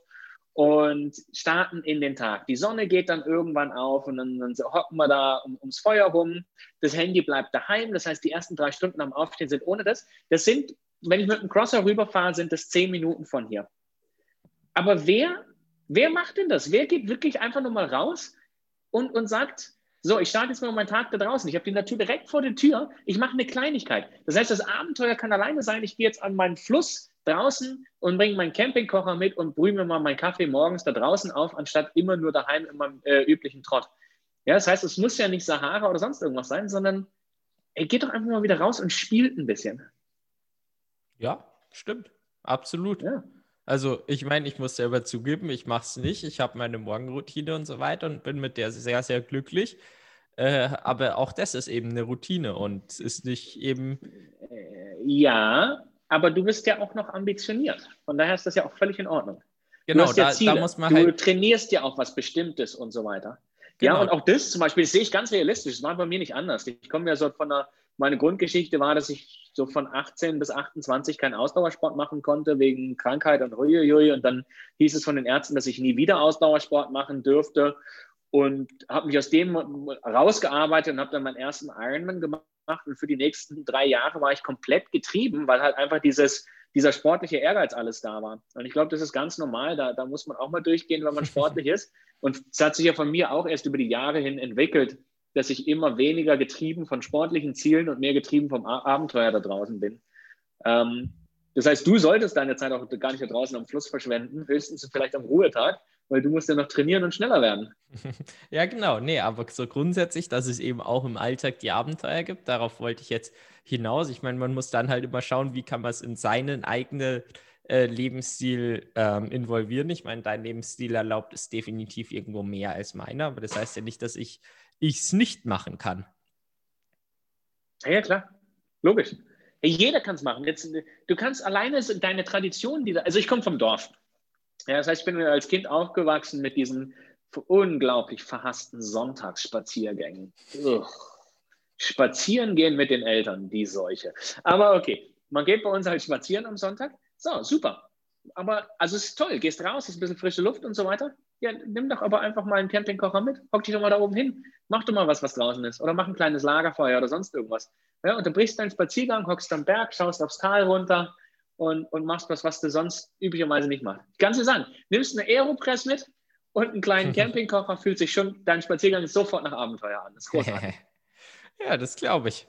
und starten in den Tag. Die Sonne geht dann irgendwann auf und dann, dann hocken wir da um, ums Feuer rum. Das Handy bleibt daheim. Das heißt, die ersten drei Stunden am Aufstehen sind ohne das. Das sind, wenn ich mit dem Crosser rüberfahre, sind das zehn Minuten von hier. Aber wer Wer macht denn das? Wer geht wirklich einfach nur mal raus und, und sagt, so, ich starte jetzt mal meinen Tag da draußen. Ich habe die Natur direkt vor der Tür. Ich mache eine Kleinigkeit. Das heißt, das Abenteuer kann alleine sein, ich gehe jetzt an meinen Fluss, draußen und bringe meinen Campingkocher mit und brühe mir mal meinen Kaffee morgens da draußen auf, anstatt immer nur daheim in meinem äh, üblichen Trott. Ja, das heißt, es muss ja nicht Sahara oder sonst irgendwas sein, sondern ey, geht doch einfach mal wieder raus und spielt ein bisschen. Ja, stimmt. Absolut. Ja. Also ich meine, ich muss selber zugeben, ich mache es nicht. Ich habe meine Morgenroutine und so weiter und bin mit der sehr, sehr glücklich. Äh, aber auch das ist eben eine Routine und ist nicht eben. Äh, ja, aber du bist ja auch noch ambitioniert. Von daher ist das ja auch völlig in Ordnung. Genau, ja da, da, muss man du halt. trainierst ja auch was Bestimmtes und so weiter. Genau. Ja, und auch das zum Beispiel, das sehe ich ganz realistisch. Das war bei mir nicht anders. Ich komme ja so von einer, meine Grundgeschichte war, dass ich so von 18 bis 28 keinen Ausdauersport machen konnte wegen Krankheit und Huiuiui. Und dann hieß es von den Ärzten, dass ich nie wieder Ausdauersport machen dürfte und habe mich aus dem rausgearbeitet und habe dann meinen ersten Ironman gemacht. Und für die nächsten drei Jahre war ich komplett getrieben, weil halt einfach dieses, dieser sportliche Ehrgeiz alles da war. Und ich glaube, das ist ganz normal. Da, da muss man auch mal durchgehen, wenn man (laughs) sportlich ist. Und es hat sich ja von mir auch erst über die Jahre hin entwickelt, dass ich immer weniger getrieben von sportlichen Zielen und mehr getrieben vom Abenteuer da draußen bin. Ähm, das heißt, du solltest deine Zeit auch gar nicht da draußen am Fluss verschwenden, höchstens vielleicht am Ruhetag, weil du musst ja noch trainieren und schneller werden. (laughs) Ja, genau. Nee, aber so grundsätzlich, dass es eben auch im Alltag die Abenteuer gibt, darauf wollte ich jetzt hinaus. Ich meine, man muss dann halt immer schauen, wie kann man es in seinen eigenen äh, Lebensstil ähm, involvieren. Ich meine, dein Lebensstil erlaubt es definitiv irgendwo mehr als meiner, aber das heißt ja nicht, dass ich es nicht machen kann. Ja, klar. Logisch. Jeder kann es machen. Jetzt, du kannst alleine deine Tradition, die, also ich komme vom Dorf. Ja, das heißt, ich bin als Kind aufgewachsen mit diesen unglaublich verhassten Sonntagsspaziergängen. Ugh. Spazieren gehen mit den Eltern, die Seuche. Aber okay, man geht bei uns halt spazieren am Sonntag. So, super. Aber also es ist toll, gehst raus, ist ein bisschen frische Luft und so weiter. Ja, nimm doch aber einfach mal einen Campingkocher mit, hock dich doch mal da oben hin, mach doch mal was, was draußen ist. Oder mach ein kleines Lagerfeuer oder sonst irgendwas. Ja, unterbrichst deinen Spaziergang, hockst am Berg, schaust aufs Tal runter, und, und machst was, was du sonst üblicherweise nicht machst. Ich kann dir sagen, nimmst eine Aeropress mit und einen kleinen (laughs) Campingkocher, fühlt sich schon dein Spaziergang sofort nach Abenteuer an. Das ist großartig. (laughs) ja, das glaube ich.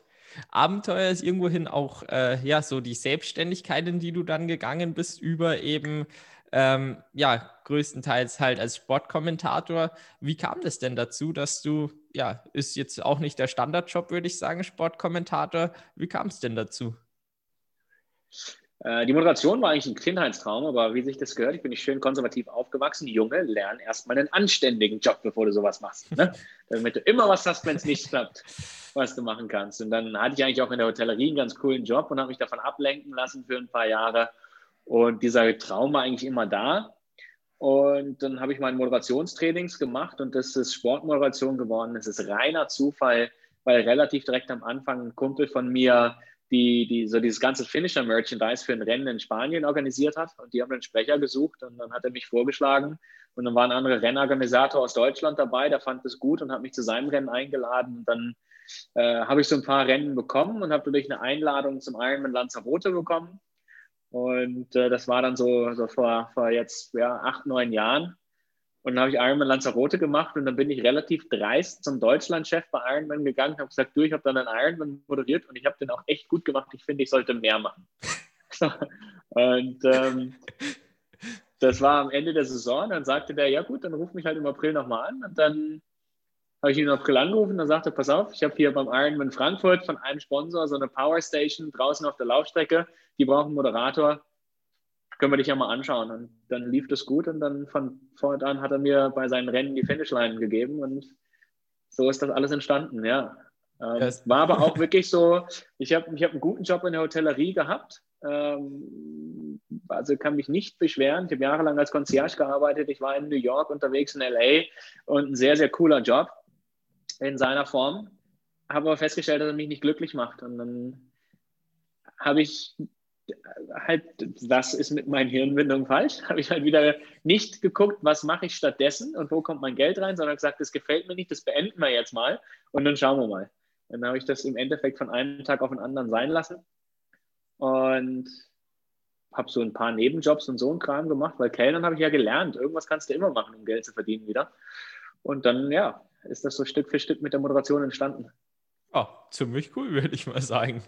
Abenteuer ist irgendwohin auch äh, ja so die Selbstständigkeit, in die du dann gegangen bist, über eben ähm, ja größtenteils halt als Sportkommentator. Wie kam das denn dazu, dass du ja ist jetzt auch nicht der Standardjob, würde ich sagen, Sportkommentator. Wie kam es denn dazu? Äh, die Moderation war eigentlich ein Kindheitstraum, aber wie sich das gehört, ich bin nicht schön konservativ aufgewachsen. Junge, lern erstmal einen anständigen Job, bevor du sowas machst. Ne? (laughs) Damit du immer was hast, wenn es nicht klappt, was du machen kannst. Und dann hatte ich eigentlich auch in der Hotellerie einen ganz coolen Job und habe mich davon ablenken lassen für ein paar Jahre. Und dieser Traum war eigentlich immer da. Und dann habe ich meine Moderationstrainings gemacht und das ist Sportmoderation geworden. Es ist reiner Zufall, weil relativ direkt am Anfang ein Kumpel von mir die, die so dieses ganze Finisher-Merchandise für ein Rennen in Spanien organisiert hat. Und die haben einen Sprecher gesucht und dann hat er mich vorgeschlagen. Und dann war ein anderer Rennorganisator aus Deutschland dabei, der fand es gut und hat mich zu seinem Rennen eingeladen. Und dann äh, habe ich so ein paar Rennen bekommen und habe dadurch eine Einladung zum Ironman Lanzarote bekommen. Und äh, das war dann so, so vor, vor jetzt ja, acht, neun Jahren. Und dann habe ich Ironman Lanzarote gemacht und dann bin ich relativ dreist zum Deutschlandchef bei Ironman gegangen, habe gesagt, du, ich habe dann einen Ironman moderiert und ich habe den auch echt gut gemacht. Ich finde, ich sollte mehr machen. (laughs) und ähm, das war am Ende der Saison. Dann sagte der, ja gut, dann ruf mich halt im April nochmal an. Und dann habe ich ihn im April angerufen und sagte, pass auf, ich habe hier beim Ironman Frankfurt von einem Sponsor so eine Power Station draußen auf der Laufstrecke. Die brauchen einen Moderator können wir dich ja mal anschauen. Und dann lief das gut und dann von fortan hat er mir bei seinen Rennen die Finishline gegeben und so ist das alles entstanden, ja. Ähm, war aber auch wirklich so, ich habe ich hab einen guten Job in der Hotellerie gehabt. Ähm, also kann mich nicht beschweren. Ich habe jahrelang als Concierge gearbeitet. Ich war in New York unterwegs, in LA und ein sehr, sehr cooler Job in seiner Form. Habe aber festgestellt, dass er mich nicht glücklich macht. Und dann habe ich halt, was ist mit meinen Hirnwindungen falsch? (laughs) Habe ich halt wieder nicht geguckt, was mache ich stattdessen und wo kommt mein Geld rein, sondern gesagt, das gefällt mir nicht, das beenden wir jetzt mal und dann schauen wir mal. Dann habe ich das im Endeffekt von einem Tag auf den anderen sein lassen und habe so ein paar Nebenjobs und so ein Kram gemacht, weil Kellnern habe ich ja gelernt. Irgendwas kannst du immer machen, um Geld zu verdienen wieder. Und dann, ja, ist das so Stück für Stück mit der Moderation entstanden. Oh, ziemlich cool, (laughs) würde ich mal sagen.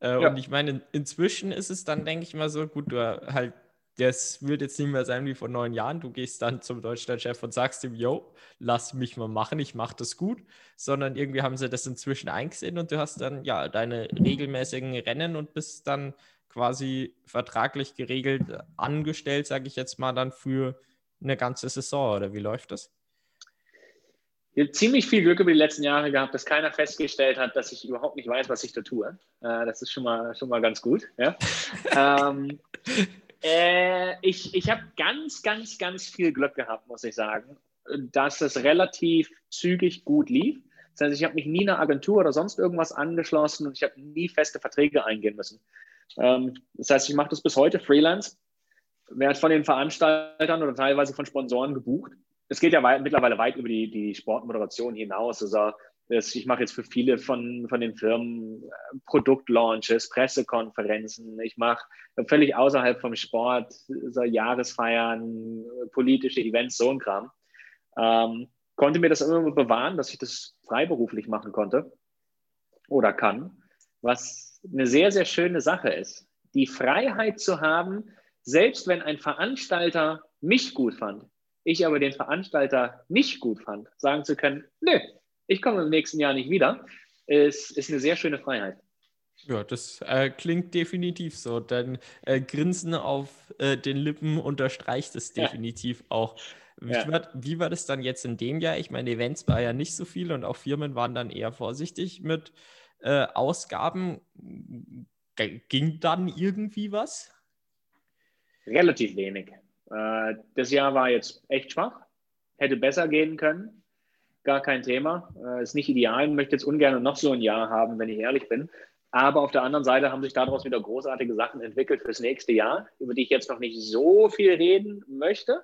Äh, ja. Und ich meine, inzwischen ist es dann, denke ich mal so, gut, du halt das wird jetzt nicht mehr sein wie vor neun Jahren. Du gehst dann zum Deutschlandchef und sagst ihm, yo, lass mich mal machen, ich mache das gut, sondern irgendwie haben sie das inzwischen eingesehen und du hast dann ja deine regelmäßigen Rennen und bist dann quasi vertraglich geregelt angestellt, sage ich jetzt mal, dann für eine ganze Saison oder wie läuft das? Ich habe ziemlich viel Glück über die letzten Jahre gehabt, dass keiner festgestellt hat, dass ich überhaupt nicht weiß, was ich da tue. Äh, das ist schon mal, schon mal ganz gut. Ja? (laughs) ähm, äh, ich ich habe ganz, ganz, ganz viel Glück gehabt, muss ich sagen, dass es relativ zügig gut lief. Das heißt, ich habe mich nie einer Agentur oder sonst irgendwas angeschlossen und ich habe nie feste Verträge eingehen müssen. Ähm, das heißt, ich mache das bis heute Freelance, werde von den Veranstaltern oder teilweise von Sponsoren gebucht. Es geht ja weit, mittlerweile weit über die, die Sportmoderation hinaus. Also ich mache jetzt für viele von, von den Firmen äh, Produktlaunches, Pressekonferenzen. Ich mache völlig außerhalb vom Sport so Jahresfeiern, politische Events, so ein Kram. Ähm, konnte mir das immer bewahren, dass ich das freiberuflich machen konnte oder kann, was eine sehr, sehr schöne Sache ist. Die Freiheit zu haben, selbst wenn ein Veranstalter mich gut fand, ich aber den Veranstalter nicht gut fand, sagen zu können, nö, ich komme im nächsten Jahr nicht wieder, ist, ist eine sehr schöne Freiheit. Ja, das äh, klingt definitiv so. Dein äh, Grinsen auf äh, den Lippen unterstreicht es definitiv ja. auch. Wie, ja. war, wie, war, das dann jetzt in dem Jahr? Ich meine, Events war ja nicht so viel und auch Firmen waren dann eher vorsichtig mit äh, Ausgaben. G ging dann irgendwie was? Relativ wenig. Äh, das Jahr war jetzt echt schwach. Hätte besser gehen können gar kein Thema. Äh, ist nicht ideal, möchte jetzt ungern noch so ein Jahr haben, wenn ich ehrlich bin. Aber auf der anderen Seite haben sich daraus wieder großartige Sachen entwickelt fürs nächste Jahr, über die ich jetzt noch nicht so viel reden möchte.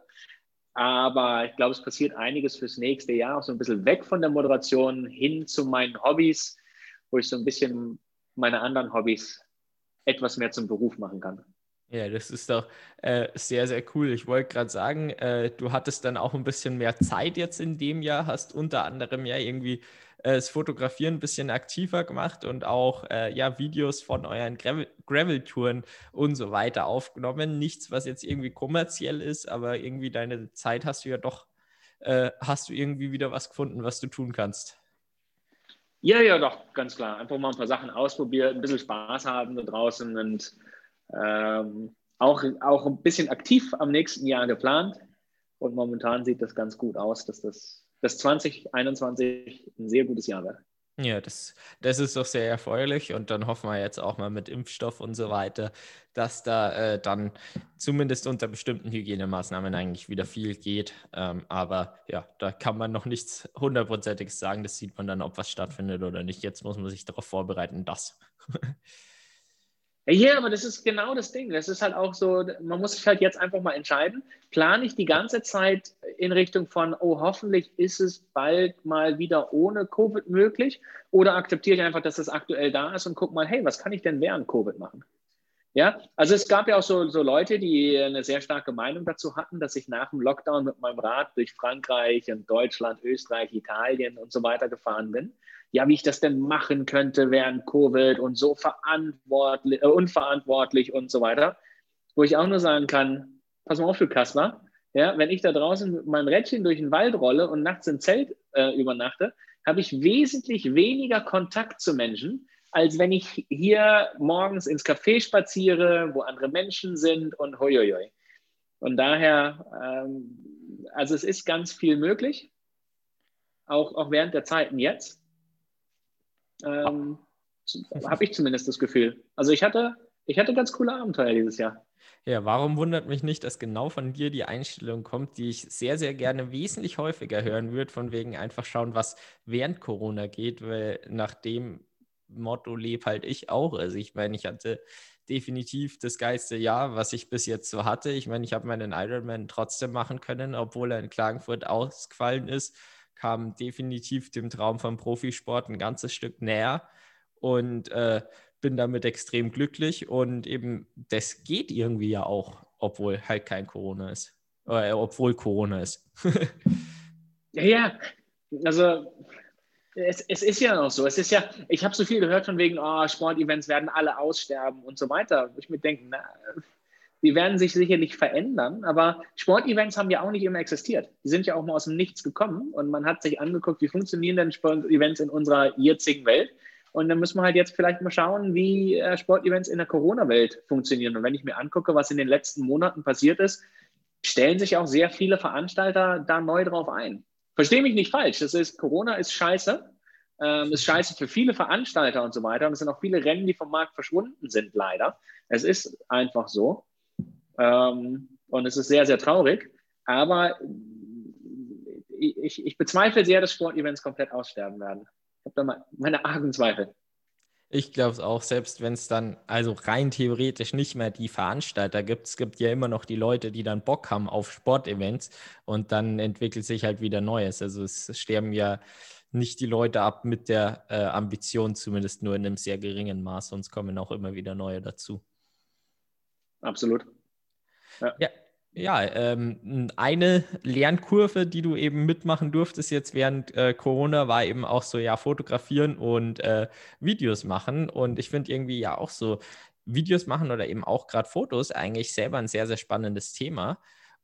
Aber ich glaube, es passiert einiges fürs nächste Jahr, auch so ein bisschen weg von der Moderation hin zu meinen Hobbys, wo ich so ein bisschen meine anderen Hobbys etwas mehr zum Beruf machen kann. Ja, das ist doch äh, sehr, sehr cool. Ich wollte gerade sagen, äh, du hattest dann auch ein bisschen mehr Zeit jetzt in dem Jahr, hast unter anderem ja irgendwie äh, das Fotografieren ein bisschen aktiver gemacht und auch äh, ja, Videos von euren Gravel-Touren und so weiter aufgenommen. Nichts, was jetzt irgendwie kommerziell ist, aber irgendwie deine Zeit hast du ja doch, äh, hast du irgendwie wieder was gefunden, was du tun kannst. Ja, ja, doch, ganz klar. Einfach mal ein paar Sachen ausprobieren, ein bisschen Spaß haben da draußen und ähm, auch, auch ein bisschen aktiv am nächsten Jahr geplant. Und momentan sieht das ganz gut aus, dass das, das 2021 ein sehr gutes Jahr wird. Ja, das, das ist doch sehr erfreulich und dann hoffen wir jetzt auch mal mit Impfstoff und so weiter, dass da äh, dann zumindest unter bestimmten Hygienemaßnahmen eigentlich wieder viel geht. Ähm, aber ja, da kann man noch nichts hundertprozentiges sagen. Das sieht man dann, ob was stattfindet oder nicht. Jetzt muss man sich darauf vorbereiten, dass. (laughs) Ja, aber das ist genau das Ding. Das ist halt auch so, man muss sich halt jetzt einfach mal entscheiden, plane ich die ganze Zeit in Richtung von, oh, hoffentlich ist es bald mal wieder ohne Covid möglich oder akzeptiere ich einfach, dass es aktuell da ist und gucke mal, hey, was kann ich denn während Covid machen? Ja, also es gab ja auch so, so Leute, die eine sehr starke Meinung dazu hatten, dass ich nach dem Lockdown mit meinem Rad durch Frankreich und Deutschland, Österreich, Italien und so weiter gefahren bin ja, wie ich das denn machen könnte während Covid und so verantwortlich, äh, unverantwortlich und so weiter. Wo ich auch nur sagen kann, pass mal auf, du Kasper, ja, wenn ich da draußen meinem Rädchen durch den Wald rolle und nachts im Zelt äh, übernachte, habe ich wesentlich weniger Kontakt zu Menschen, als wenn ich hier morgens ins Café spaziere, wo andere Menschen sind und hoi. Und daher, ähm, also es ist ganz viel möglich, auch, auch während der Zeiten jetzt. Ähm, Habe ich zumindest das Gefühl. Also ich hatte, ich hatte ganz coole Abenteuer dieses Jahr. Ja, warum wundert mich nicht, dass genau von dir die Einstellung kommt, die ich sehr, sehr gerne wesentlich häufiger hören würde, von wegen einfach schauen, was während Corona geht, weil nach dem Motto lebe halt ich auch. Also ich meine, ich hatte definitiv das geilste Jahr, was ich bis jetzt so hatte. Ich meine, ich habe meinen Ironman trotzdem machen können, obwohl er in Klagenfurt ausgefallen ist kam definitiv dem Traum vom Profisport ein ganzes Stück näher und äh, bin damit extrem glücklich. Und eben, das geht irgendwie ja auch, obwohl halt kein Corona ist. Äh, obwohl Corona ist. (laughs) ja, ja, also es, es, ist ja noch so. Es ist ja, ich habe so viel gehört von wegen, oh, Sportevents werden alle aussterben und so weiter. Ich mir denke, na, die werden sich sicherlich verändern, aber Sportevents haben ja auch nicht immer existiert. Die sind ja auch mal aus dem Nichts gekommen und man hat sich angeguckt, wie funktionieren denn Sportevents in unserer jetzigen Welt. Und dann müssen wir halt jetzt vielleicht mal schauen, wie äh, Sportevents in der Corona-Welt funktionieren. Und wenn ich mir angucke, was in den letzten Monaten passiert ist, stellen sich auch sehr viele Veranstalter da neu drauf ein. Verstehe mich nicht falsch. Das ist, Corona ist scheiße. Ähm, ist scheiße für viele Veranstalter und so weiter. Und es sind auch viele Rennen, die vom Markt verschwunden sind, leider. Es ist einfach so. Ähm, und es ist sehr, sehr traurig. Aber ich, ich bezweifle sehr, dass Sportevents komplett aussterben werden. Ich habe da mal meine argen Zweifel. Ich glaube es auch, selbst wenn es dann, also rein theoretisch nicht mehr die Veranstalter gibt, es gibt ja immer noch die Leute, die dann Bock haben auf Sportevents und dann entwickelt sich halt wieder Neues. Also es sterben ja nicht die Leute ab mit der äh, Ambition, zumindest nur in einem sehr geringen Maß, sonst kommen auch immer wieder neue dazu. Absolut. Ja. ja. Ja, ähm, eine Lernkurve, die du eben mitmachen durftest jetzt während äh, Corona, war eben auch so, ja, fotografieren und äh, Videos machen. Und ich finde irgendwie ja auch so Videos machen oder eben auch gerade Fotos eigentlich selber ein sehr, sehr spannendes Thema.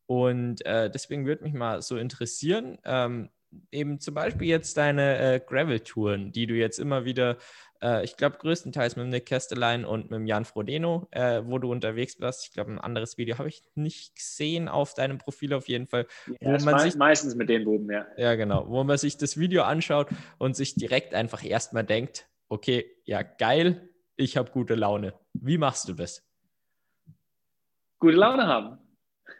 Und äh, deswegen würde mich mal so interessieren, ähm, eben zum Beispiel jetzt deine äh, Gravel-Touren, die du jetzt immer wieder äh, ich glaube, größtenteils mit Nick Kestelein und mit Jan Frodeno, äh, wo du unterwegs warst. Ich glaube, ein anderes Video habe ich nicht gesehen auf deinem Profil auf jeden Fall. Ja, wo man sich, meistens mit den Buben, ja. Ja, genau. Wo man sich das Video anschaut und sich direkt einfach erstmal denkt, okay, ja, geil, ich habe gute Laune. Wie machst du das? Gute Laune haben.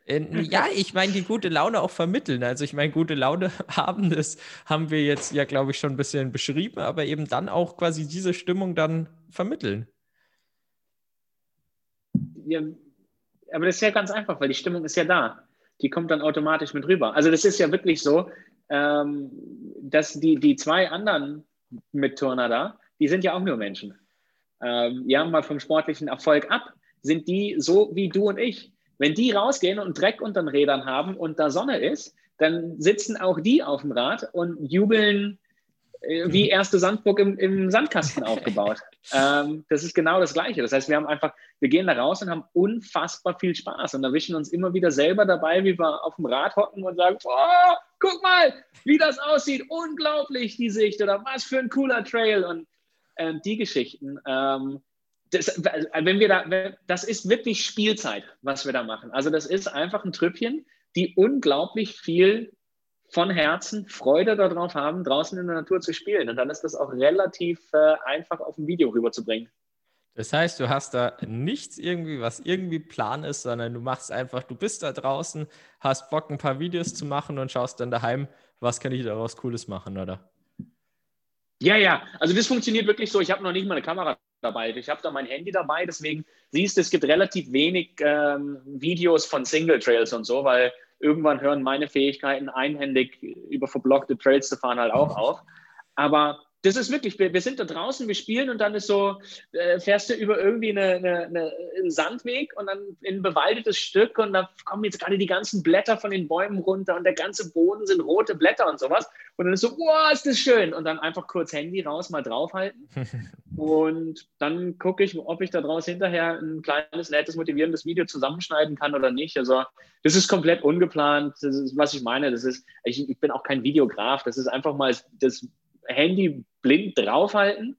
Äh, ja, ich meine, die gute Laune auch vermitteln. Also ich meine, gute Laune (laughs) haben, das haben wir jetzt ja, glaube ich, schon ein bisschen beschrieben, aber eben dann auch quasi diese Stimmung dann vermitteln. Ja, aber das ist ja ganz einfach, weil die Stimmung ist ja da. Die kommt dann automatisch mit rüber. Also das ist ja wirklich so, ähm, dass die, die zwei anderen Mitturner da, die sind ja auch nur Menschen. Ähm, ja, mal vom sportlichen Erfolg ab, sind die so wie du und ich wenn die rausgehen und Dreck unter den Rädern haben und da Sonne ist, dann sitzen auch die auf dem Rad und jubeln äh, wie mhm. erste Sandburg im, im Sandkasten (laughs) aufgebaut. ähm, das ist genau das Gleiche. Das heißt, wir haben einfach, wir gehen da raus und haben unfassbar viel Spaß und erwischen uns immer wieder selber dabei, wie wir auf dem Rad hocken und sagen, oh, guck mal, wie das aussieht, unglaublich die Sicht oder was für ein cooler Trail und ähm, die Geschichten. Ähm, das, wenn wir da, das ist wirklich Spielzeit, was wir da machen. Also das ist einfach ein Trüppchen, die unglaublich viel von Herzen Freude darauf haben, draußen in der Natur zu spielen. Und dann ist das auch relativ äh, einfach auf ein Video rüberzubringen. Das heißt, du hast da nichts irgendwie, was irgendwie Plan ist, sondern du machst einfach, du bist da draußen, hast Bock, ein paar Videos zu machen und schaust dann daheim, was kann ich daraus Cooles machen, oder? Ja, ja, also das funktioniert wirklich so. Ich habe noch nicht mal eine Kamera dabei. Ich habe da mein Handy dabei, deswegen siehst du, es gibt relativ wenig ähm, Videos von Single Trails und so, weil irgendwann hören meine Fähigkeiten einhändig über verblockte Trails zu fahren halt auch auf. Aber das ist wirklich, wir, wir, sind da draußen, wir spielen und dann ist so, äh, fährst du über irgendwie eine, eine, eine, einen Sandweg und dann in ein bewaldetes Stück und da kommen jetzt gerade die ganzen Blätter von den Bäumen runter und der ganze Boden sind rote Blätter und sowas. Und dann ist so, wow, ist das schön. Und dann einfach kurz Handy raus, mal draufhalten. (laughs) und dann gucke ich, ob ich da draus hinterher ein kleines, nettes, motivierendes Video zusammenschneiden kann oder nicht. Also das ist komplett ungeplant. Das ist, was ich meine. Das ist, ich, ich bin auch kein Videograf. Das ist einfach mal das Handy blind draufhalten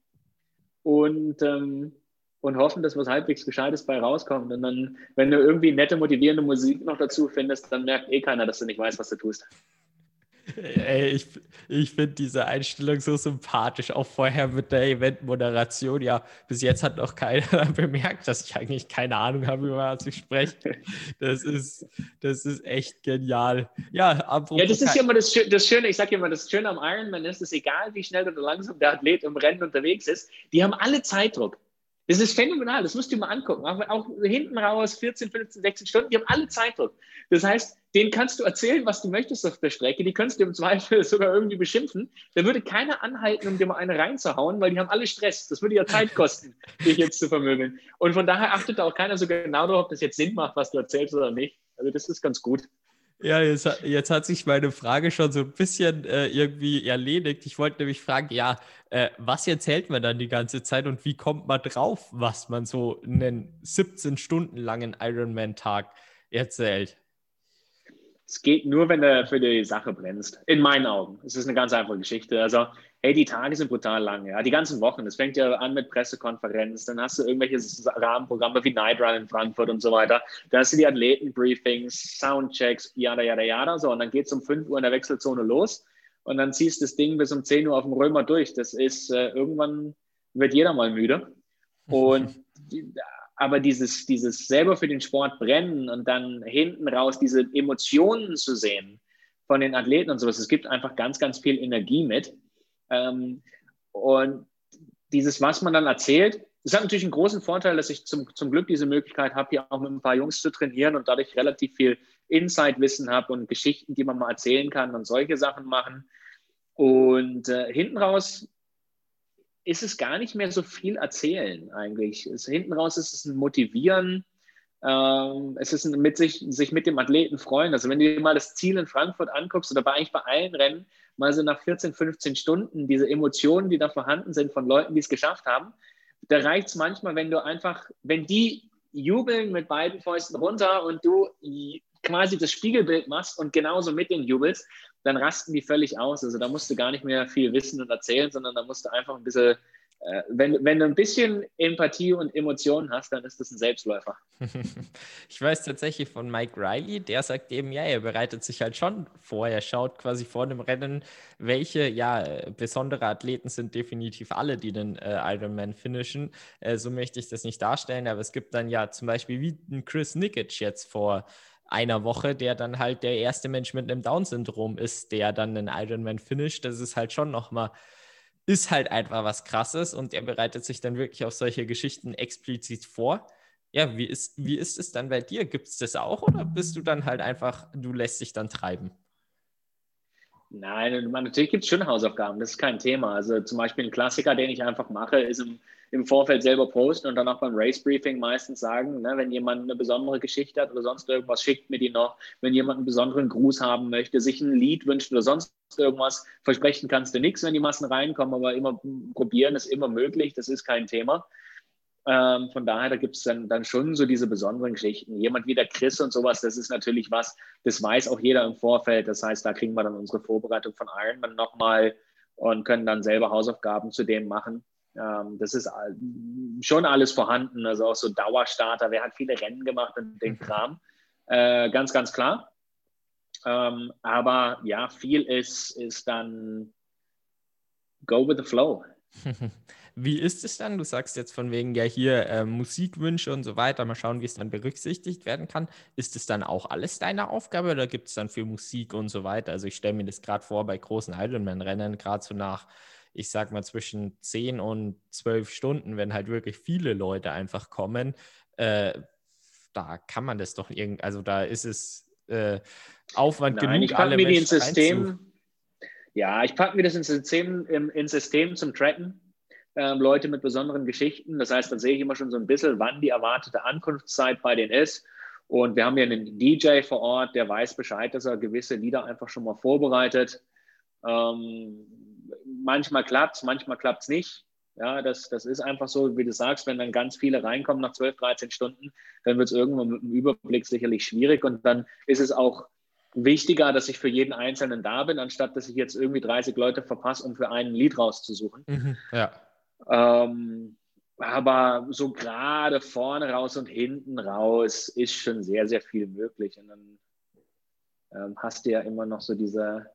und, ähm, und hoffen, dass was halbwegs Gescheites bei rauskommt. Und dann, wenn du irgendwie nette, motivierende Musik noch dazu findest, dann merkt eh keiner, dass du nicht weißt, was du tust. Ey, ich, ich finde diese Einstellung so sympathisch, auch vorher mit der Eventmoderation. Ja, bis jetzt hat noch keiner (laughs) bemerkt, dass ich eigentlich keine Ahnung habe, über was ich spreche. Das ist, das ist echt genial. Ja, ja das ist ja immer das, das Schöne, ich sage immer, das Schöne am Ironman ist, es egal, wie schnell oder langsam der Athlet im Rennen unterwegs ist, die haben alle Zeitdruck. Das ist phänomenal, das musst du dir mal angucken. Auch, auch, hinten raus, 14, 15, 16 Stunden, die haben alle Zeitdruck. Das heißt, denen kannst du erzählen, was du möchtest auf der Strecke. Die könntest du im Zweifel (laughs) sogar irgendwie beschimpfen. Da würde keiner anhalten, um dir mal eine reinzuhauen, weil die haben alle Stress. Das würde ja Zeit kosten, (laughs) dich jetzt zu vermöbeln. Und von daher achtet auch keiner so genau darauf, ob das jetzt Sinn macht, was du erzählst oder nicht. Also das ist ganz gut. Ja, jetzt, jetzt, hat sich meine Frage schon so ein bisschen äh, irgendwie erledigt. Ich wollte nämlich fragen, ja, äh, was erzählt man dann die ganze Zeit und wie kommt man drauf, was man so einen 17 Stunden langen Ironman-Tag erzählt? Es geht nur, wenn du für die Sache brennst. In meinen Augen. Es ist eine ganz einfache Geschichte. Also, hey, die Tage sind brutal lang. Ja, die ganzen Wochen. Es fängt ja an mit Pressekonferenz. Dann hast du irgendwelche Rahmenprogramme wie Night Run in Frankfurt und so weiter. Dann hast du die Athletenbriefings, Soundchecks, yada, yada, yada. So, und dann geht es um 5 Uhr in der Wechselzone los. Und dann ziehst du das Ding bis um 10 Uhr auf dem Römer durch. Das ist, äh, irgendwann wird jeder mal müde. Und (laughs) aber dieses, dieses selber für den Sport brennen und dann hinten raus diese Emotionen zu sehen von den Athleten und sowas, es gibt einfach ganz, ganz viel Energie mit. Ähm, und dieses, was man dann erzählt, das hat natürlich einen großen Vorteil, dass ich zum, zum Glück diese Möglichkeit habe, hier auch mit ein paar Jungs zu trainieren und dadurch relativ viel Insight-Wissen habe und Geschichten, die man mal erzählen kann und solche Sachen machen. Und äh, hinten raus ist es gar nicht mehr so viel erzählen eigentlich. Es, hinten raus ist es ein Motivieren, ähm, es ist ein mit sich, sich mit dem Athleten freuen. Also wenn du dir mal das Ziel in Frankfurt anguckst oder bei eigentlich bei allen Rennen, mal so nach 14, 15 Stunden, diese Emotionen, die da vorhanden sind von Leuten, die es geschafft haben, da reicht es manchmal, wenn du einfach, wenn die jubeln mit beiden Fäusten runter und du quasi das Spiegelbild machst und genauso mit den jubelst, dann rasten die völlig aus. Also da musst du gar nicht mehr viel wissen und erzählen, sondern da musst du einfach ein bisschen, äh, wenn, wenn du ein bisschen Empathie und Emotionen hast, dann ist das ein Selbstläufer. (laughs) ich weiß tatsächlich von Mike Riley, der sagt eben, ja, er bereitet sich halt schon vor. Er schaut quasi vor dem Rennen, welche, ja, besondere Athleten sind definitiv alle, die den äh, Ironman finishen. Äh, so möchte ich das nicht darstellen, aber es gibt dann ja zum Beispiel wie Chris Nikic jetzt vor einer Woche, der dann halt der erste Mensch mit einem Down-Syndrom ist, der dann einen Ironman finisht. Das ist halt schon nochmal, ist halt einfach was Krasses und er bereitet sich dann wirklich auf solche Geschichten explizit vor. Ja, wie ist, wie ist es dann bei dir? Gibt es das auch oder bist du dann halt einfach, du lässt dich dann treiben? Nein, natürlich gibt es schon Hausaufgaben, das ist kein Thema. Also zum Beispiel ein Klassiker, den ich einfach mache, ist im, im Vorfeld selber posten und dann auch beim Race Briefing meistens sagen, ne, wenn jemand eine besondere Geschichte hat oder sonst irgendwas, schickt mir die noch. Wenn jemand einen besonderen Gruß haben möchte, sich ein Lied wünscht oder sonst irgendwas, versprechen kannst du nichts, wenn die Massen reinkommen, aber immer probieren ist immer möglich, das ist kein Thema. Ähm, von daher, da gibt es dann, dann schon so diese besonderen Geschichten. Jemand wie der Chris und sowas, das ist natürlich was, das weiß auch jeder im Vorfeld. Das heißt, da kriegen wir dann unsere Vorbereitung von Ironman nochmal und können dann selber Hausaufgaben zu dem machen. Ähm, das ist schon alles vorhanden. Also auch so Dauerstarter. Wer hat viele Rennen gemacht und den Kram? Äh, ganz, ganz klar. Ähm, aber ja, viel ist, ist dann go with the flow. (laughs) Wie ist es dann? Du sagst jetzt von wegen ja hier äh, Musikwünsche und so weiter. Mal schauen, wie es dann berücksichtigt werden kann. Ist es dann auch alles deine Aufgabe oder gibt es dann für Musik und so weiter? Also ich stelle mir das gerade vor bei großen Ironman-Rennen, gerade so nach, ich sag mal, zwischen 10 und 12 Stunden, wenn halt wirklich viele Leute einfach kommen, äh, da kann man das doch irgendwie, also da ist es äh, Aufwand Nein, genug, ich alle mir Menschen System, Ja, ich packe mir das ins System, im, ins System zum Tracken ähm, Leute mit besonderen Geschichten. Das heißt, dann sehe ich immer schon so ein bisschen, wann die erwartete Ankunftszeit bei denen ist. Und wir haben ja einen DJ vor Ort, der weiß Bescheid, dass er gewisse Lieder einfach schon mal vorbereitet. Ähm, manchmal klappt es, manchmal klappt es nicht. Ja, das, das ist einfach so, wie du sagst, wenn dann ganz viele reinkommen nach 12, 13 Stunden, dann wird es irgendwann mit dem Überblick sicherlich schwierig und dann ist es auch wichtiger, dass ich für jeden Einzelnen da bin, anstatt dass ich jetzt irgendwie 30 Leute verpasse, um für einen Lied rauszusuchen. Mhm, ja. Ähm, aber so gerade vorne raus und hinten raus ist schon sehr, sehr viel möglich. Und dann ähm, hast du ja immer noch so diese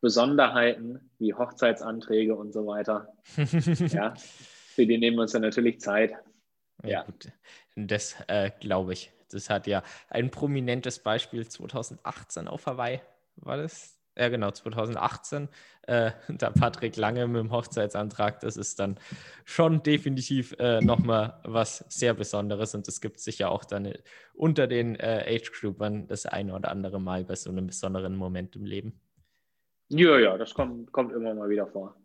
Besonderheiten wie Hochzeitsanträge und so weiter. (laughs) ja, für die nehmen wir uns dann natürlich Zeit. Ja, ja. gut. Das äh, glaube ich. Das hat ja ein prominentes Beispiel 2018 auf Hawaii. War das ja genau, 2018, äh, (laughs) der Patrick Lange mit dem Hochzeitsantrag, das ist dann schon definitiv äh, nochmal was sehr Besonderes und es gibt sicher auch dann unter den äh, Age-Groupern das eine oder andere Mal bei so einem besonderen Moment im Leben. Ja, ja, das kommt, kommt immer mal wieder vor.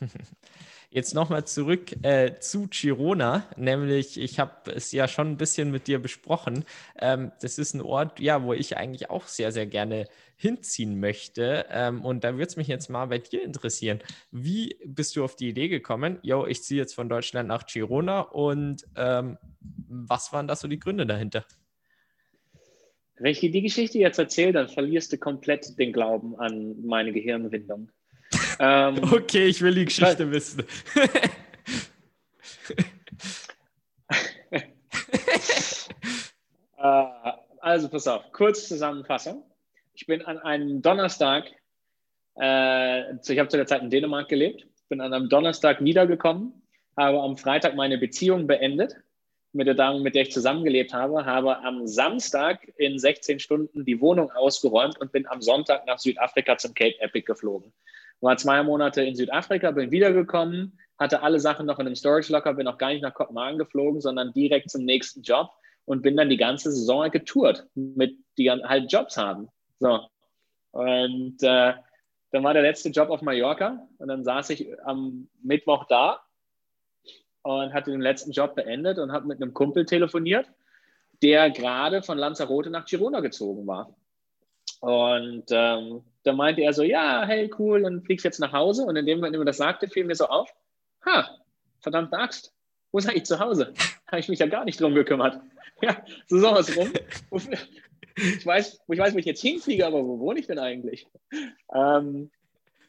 (laughs) Jetzt nochmal zurück äh, zu Girona, nämlich ich habe es ja schon ein bisschen mit dir besprochen. Ähm, das ist ein Ort, ja, wo ich eigentlich auch sehr, sehr gerne hinziehen möchte. Ähm, und da würde es mich jetzt mal bei dir interessieren. Wie bist du auf die Idee gekommen? Jo, ich ziehe jetzt von Deutschland nach Girona und ähm, was waren da so die Gründe dahinter? Wenn ich dir die Geschichte jetzt erzähle, dann verlierst du komplett den Glauben an meine Gehirnwindung. Ähm, (laughs) okay, ich will die Geschichte wissen. (laughs) Äh, also pass auf, kurz Zusammenfassung. Ich bin an einem Donnerstag, äh, ich habe zu der Zeit in Dänemark gelebt, bin an einem Donnerstag wiedergekommen, habe am Freitag meine Beziehung beendet mit der Dame, mit der ich zusammengelebt habe, habe am Samstag in 16 Stunden die Wohnung ausgeräumt und bin am Sonntag nach Südafrika zum Cape Epic geflogen. War zwei Monate in Südafrika, bin wiedergekommen, hatte alle Sachen noch in einem Storage Locker, bin auch gar nicht nach Kopenhagen geflogen, sondern direkt zum nächsten Job und bin dann die ganze Saison getourt, mit die halt Jobs haben. So. Und äh, dann war der letzte Job auf Mallorca und dann saß ich am Mittwoch da und hatte den letzten Job beendet und habe mit einem Kumpel telefoniert, der gerade von Lanzarote nach Girona gezogen war. Und ähm, da meinte er so, ja, hey, cool, dann fliegst jetzt nach Hause. Und in dem Moment, wenn er das sagte, fiel mir so auf, ha, verdammte Axt, wo ist eigentlich zu Hause? (laughs) Habe ich mich ja gar nicht drum gekümmert. (laughs) Ja, so sowas rum. Ich weiß, ich weiß, wo ich jetzt hinfliege, aber wo wohne ich denn eigentlich? Ähm,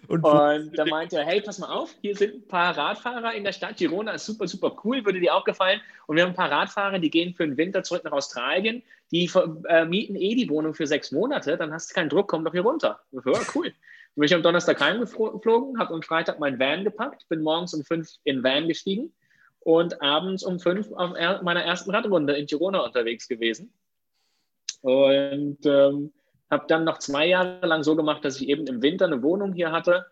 und, und da meinte er, hey, pass mal auf, hier sind ein paar Radfahrer in der Stadt. Girona ist super, super cool, würde dir auch gefallen. Und wir haben ein paar Radfahrer, die gehen für den Winter zurück nach Australien. Die äh, mieten eh die Wohnung für sechs Monate, dann hast du keinen Druck, komm doch hier runter. Ja, cool. Dann bin ich am Donnerstag heimgeflogen, habe am Freitag mein Van gepackt, bin morgens um fünf in Van gestiegen und abends um fünf auf er meiner ersten Radrunde in Girona unterwegs gewesen. Und ähm, habe dann noch zwei Jahre lang so gemacht, dass ich eben im Winter eine Wohnung hier hatte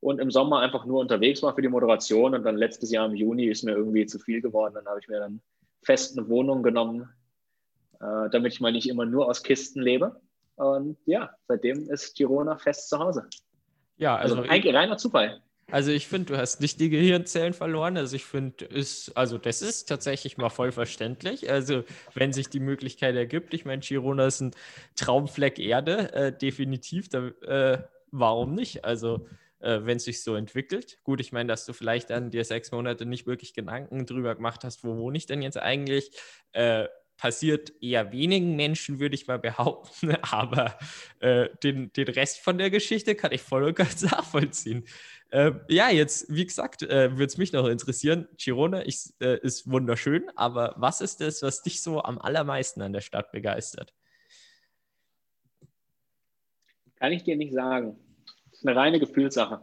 und im Sommer einfach nur unterwegs war für die Moderation. Und dann letztes Jahr im Juni ist mir irgendwie zu viel geworden. Dann habe ich mir dann fest eine Wohnung genommen, äh, damit ich mal nicht immer nur aus Kisten lebe. Und ja, seitdem ist Girona fest zu Hause. Ja, also, also eigentlich reiner Zufall. Also ich finde, du hast nicht die Gehirnzellen verloren. Also ich finde, also das ist tatsächlich mal voll verständlich. Also wenn sich die Möglichkeit ergibt, ich meine, Girona ist ein Traumfleck Erde, äh, definitiv. Da, äh, warum nicht? Also äh, wenn es sich so entwickelt. Gut, ich meine, dass du vielleicht dann dir sechs Monate nicht wirklich Gedanken drüber gemacht hast, wo wohne ich denn jetzt eigentlich? Äh, passiert eher wenigen Menschen, würde ich mal behaupten. (laughs) Aber äh, den, den Rest von der Geschichte kann ich voll und ganz (laughs) nachvollziehen. Äh, ja, jetzt, wie gesagt, äh, würde es mich noch interessieren. Girona ich, äh, ist wunderschön, aber was ist das, was dich so am allermeisten an der Stadt begeistert? Kann ich dir nicht sagen. Das ist eine reine Gefühlssache.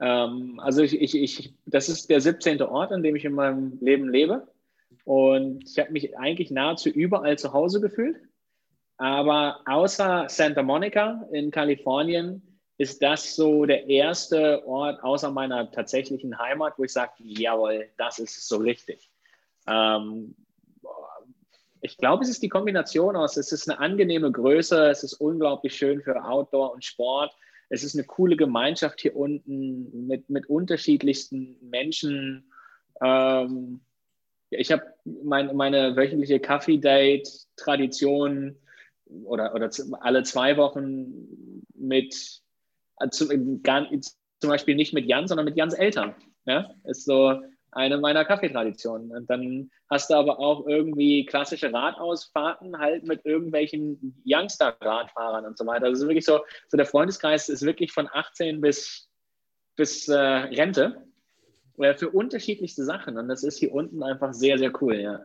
Ähm, also ich, ich, ich, das ist der 17. Ort, an dem ich in meinem Leben lebe. Und ich habe mich eigentlich nahezu überall zu Hause gefühlt. Aber außer Santa Monica in Kalifornien ist das so der erste Ort außer meiner tatsächlichen Heimat, wo ich sage, jawohl, das ist so richtig. Ähm, ich glaube, es ist die Kombination aus, es ist eine angenehme Größe, es ist unglaublich schön für Outdoor und Sport. Es ist eine coole Gemeinschaft hier unten mit, mit unterschiedlichsten Menschen. Ähm, ich habe mein, meine wöchentliche Kaffee-Date-Tradition oder, oder alle zwei Wochen mit zum, zum Beispiel nicht mit Jan, sondern mit Jans Eltern. Ja? Ist so eine meiner Kaffeetraditionen. Und dann hast du aber auch irgendwie klassische Radausfahrten halt mit irgendwelchen Youngster-Radfahrern und so weiter. Also wirklich so, so der Freundeskreis ist wirklich von 18 bis, bis äh, Rente äh, für unterschiedlichste Sachen. Und das ist hier unten einfach sehr, sehr cool, ja.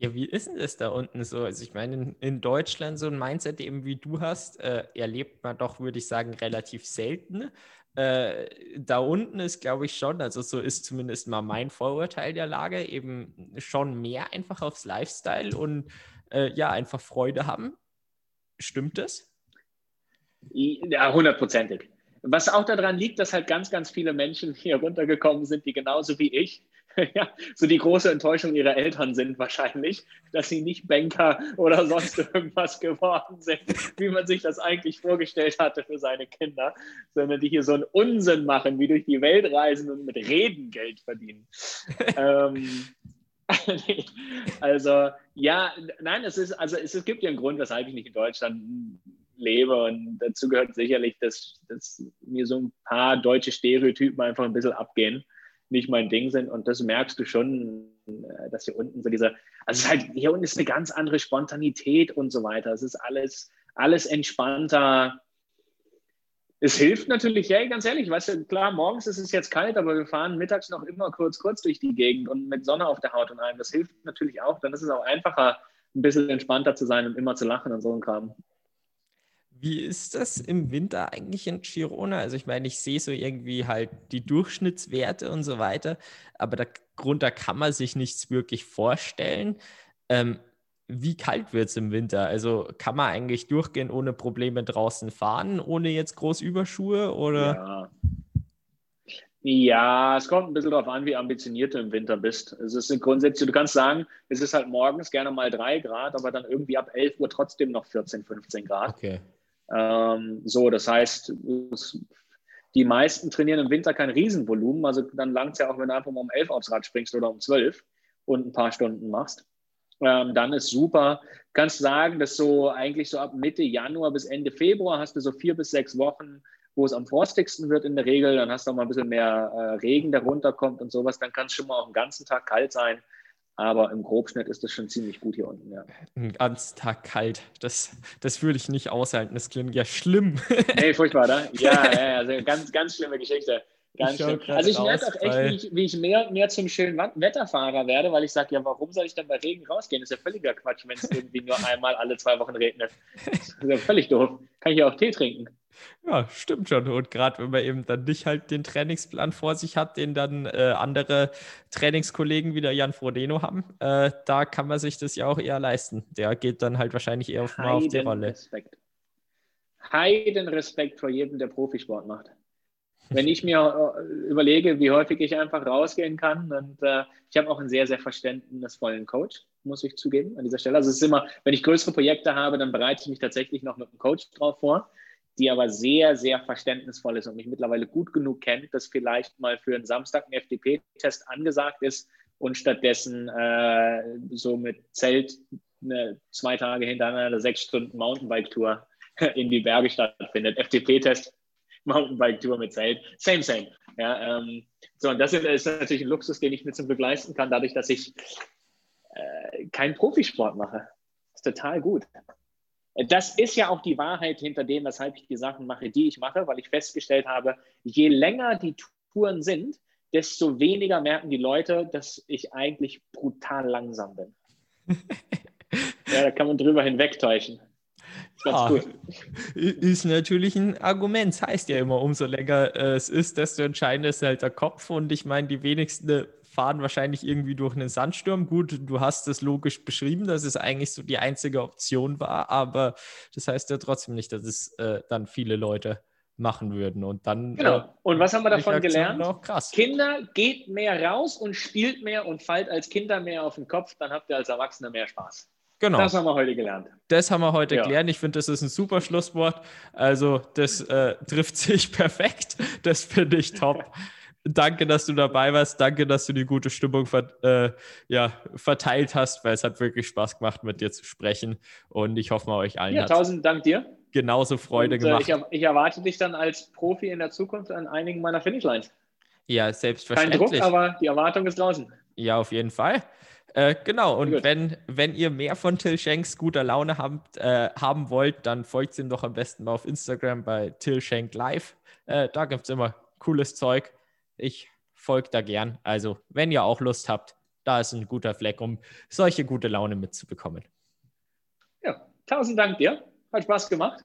Ja, wie ist denn das da unten so? Also ich meine, in, in Deutschland so ein Mindset eben wie du hast, äh, erlebt man doch, würde ich sagen, relativ selten. Äh, da unten ist, glaube ich, schon, also so ist zumindest mal mein Vorurteil der Lage, eben schon mehr einfach aufs Lifestyle und äh, ja, einfach Freude haben. Stimmt das? Ja, hundertprozentig. Was auch daran liegt, dass halt ganz, ganz viele Menschen hier runtergekommen sind, die genauso wie ich (laughs) ja, so die große Enttäuschung ihrer Eltern sind wahrscheinlich, dass sie nicht Banker oder sonst (laughs) irgendwas geworden sind, wie man sich das eigentlich vorgestellt hatte für seine Kinder, sondern die hier so einen Unsinn machen, wie durch die Welt reisen und mit Reden Geld verdienen. (laughs) ähm, also ja, nein, es ist, also es, es gibt ja einen Grund, weshalb ich nicht in Deutschland lebe und dazu gehört sicherlich, dass, dass mir so ein paar deutsche Stereotypen einfach ein bisschen abgehen nicht mein Ding sind. Und das merkst du schon, äh, dass hier unten so diese, also halt, hier unten ist eine ganz andere Spontanität und so weiter. Es ist alles, alles entspannter. Es hilft natürlich, hey, ganz ehrlich, weißt du, klar, morgens ist es jetzt kalt, aber wir fahren mittags noch immer kurz, kurz durch die Gegend und mit Sonne auf der Haut und allem. Das hilft natürlich auch. Dann ist es auch einfacher, ein bisschen entspannter zu sein und immer zu lachen und so ein Kram. Wie ist das im Winter eigentlich in Girona? Also ich meine, ich sehe so irgendwie halt die Durchschnittswerte und so weiter, aber darunter kann man sich nichts wirklich vorstellen. Ähm, wie kalt wird es im Winter? Also kann man eigentlich durchgehen ohne Probleme draußen fahren, ohne jetzt groß Überschuhe oder? Ja. Ja, es kommt ein bisschen darauf an, wie ambitioniert du im Winter bist. Es ist grundsätzlich, du kannst sagen, es ist halt morgens gerne mal drei Grad, aber dann irgendwie ab 11 Uhr trotzdem noch 14, 15 Grad. Okay. Ähm, so, das heißt, die meisten trainieren im Winter kein Riesenvolumen. Also dann langt es ja auch, wenn du einfach mal um 11 aufs Rad springst oder um 12 und ein paar Stunden machst. Ähm, dann ist super. Kannst sagen, dass so eigentlich so ab Mitte Januar bis Ende Februar hast du so vier bis sechs Wochen, wo es am frostigsten wird in der Regel. Dann hast du auch mal ein bisschen mehr äh, Regen, der runterkommt und sowas. Dann kann es schon mal auch den ganzen Tag kalt sein. Aber im Grobschnitt ist das schon ziemlich gut hier unten, ja. Ein ganzen Tag kalt. Das, das würde ich nicht aushalten. Das klingt ja schlimm. (laughs) Nee, furchtbar, oder? Ja, ja, also ganz, ganz schlimme Geschichte. Ganz ich schlimm. Also ich merke auch echt, wie ich, wie ich mehr, mehr zum schönen Wetterfahrer werde, weil ich sage, ja, warum soll ich dann bei Regen rausgehen? Das ist ja völliger Quatsch, wenn es irgendwie nur einmal alle zwei Wochen regnet. Das ist ja völlig doof. Kann ich ja auch Tee trinken. Ja, stimmt schon. Und gerade wenn man eben dann nicht halt den Trainingsplan vor sich hat, den dann äh, andere Trainingskollegen wie der Jan Frodeno haben, äh, da kann man sich das ja auch eher leisten. Der geht dann halt wahrscheinlich eher auf, mal auf die Rolle. Respekt. Heiden Respekt vor jedem, der Profisport macht. Wenn ich mir äh, überlege, wie häufig ich einfach rausgehen kann und äh, ich habe auch einen sehr, sehr verständnisvollen Coach, muss ich zugeben, an dieser Stelle. Also es ist immer, wenn ich größere Projekte habe, dann bereite ich mich tatsächlich noch mit einem Coach drauf vor die aber sehr, sehr verständnisvoll ist und mich mittlerweile gut genug kennt, dass vielleicht mal für einen Samstag ein FDP-Test angesagt ist und stattdessen äh, so mit Zelt eine, zwei Tage hintereinander sechs Stunden Mountainbike-Tour (laughs) in die Berge stattfindet. FDP-Test, Mountainbike-Tour mit Zelt, same, same. Ja, ähm, so, und das ist natürlich ein Luxus, den ich mir zum Glück leisten kann, dadurch, dass ich äh, keinen Profisport mache. Das ist total gut. Das ist ja auch die Wahrheit hinter dem, weshalb ich die Sachen mache, die ich mache, weil ich festgestellt habe, je länger die Touren sind, desto weniger merken die Leute, dass ich eigentlich brutal langsam bin. (laughs) ja, da kann man drüber hinwegtäuschen. Ja, ist natürlich ein Argument. Das heißt ja immer, umso länger äh, es ist, desto entscheidender ist halt der Kopf. Und ich meine, die wenigsten fahren wahrscheinlich irgendwie durch einen Sandsturm. Gut, du hast es logisch beschrieben, dass es eigentlich so die einzige Option war, aber das heißt ja trotzdem nicht, dass es äh, dann viele Leute machen würden. Und dann. Genau. Äh, und was haben wir davon gelernt? Krass. Kinder, geht mehr raus und spielt mehr und fallt als Kinder mehr auf den Kopf, dann habt ihr als Erwachsene mehr Spaß. Genau. Das haben wir heute gelernt. Das haben wir heute ja. gelernt. Ich finde, das ist ein super Schlusswort. Also, das äh, trifft sich (laughs) perfekt. Das finde ich top. (laughs) Danke, dass du dabei warst. Danke, dass du die gute Stimmung ver äh, ja, verteilt hast, weil es hat wirklich Spaß gemacht, mit dir zu sprechen. Und ich hoffe mal, euch allen ja, tausend Dank dir. genauso Freude Und, äh, gemacht. Ich, ich, erwarte dich dann als Profi in der Zukunft an einigen meiner Finishlines. Ja, selbstverständlich. Kein Druck, aber die Erwartung ist draußen. Ja, auf jeden Fall. Äh, genau, und wenn, wenn ihr mehr von Till Schenks guter Laune habt, äh, haben wollt, dann folgt ihm doch am besten mal auf Instagram bei Till Schenk Live. Äh, da gibt es immer cooles Zeug. Ich folge da gern. Also, wenn ihr auch Lust habt, da ist ein guter Fleck, um solche gute Laune mitzubekommen. Ja, tausend Dank dir. Hat Spaß gemacht.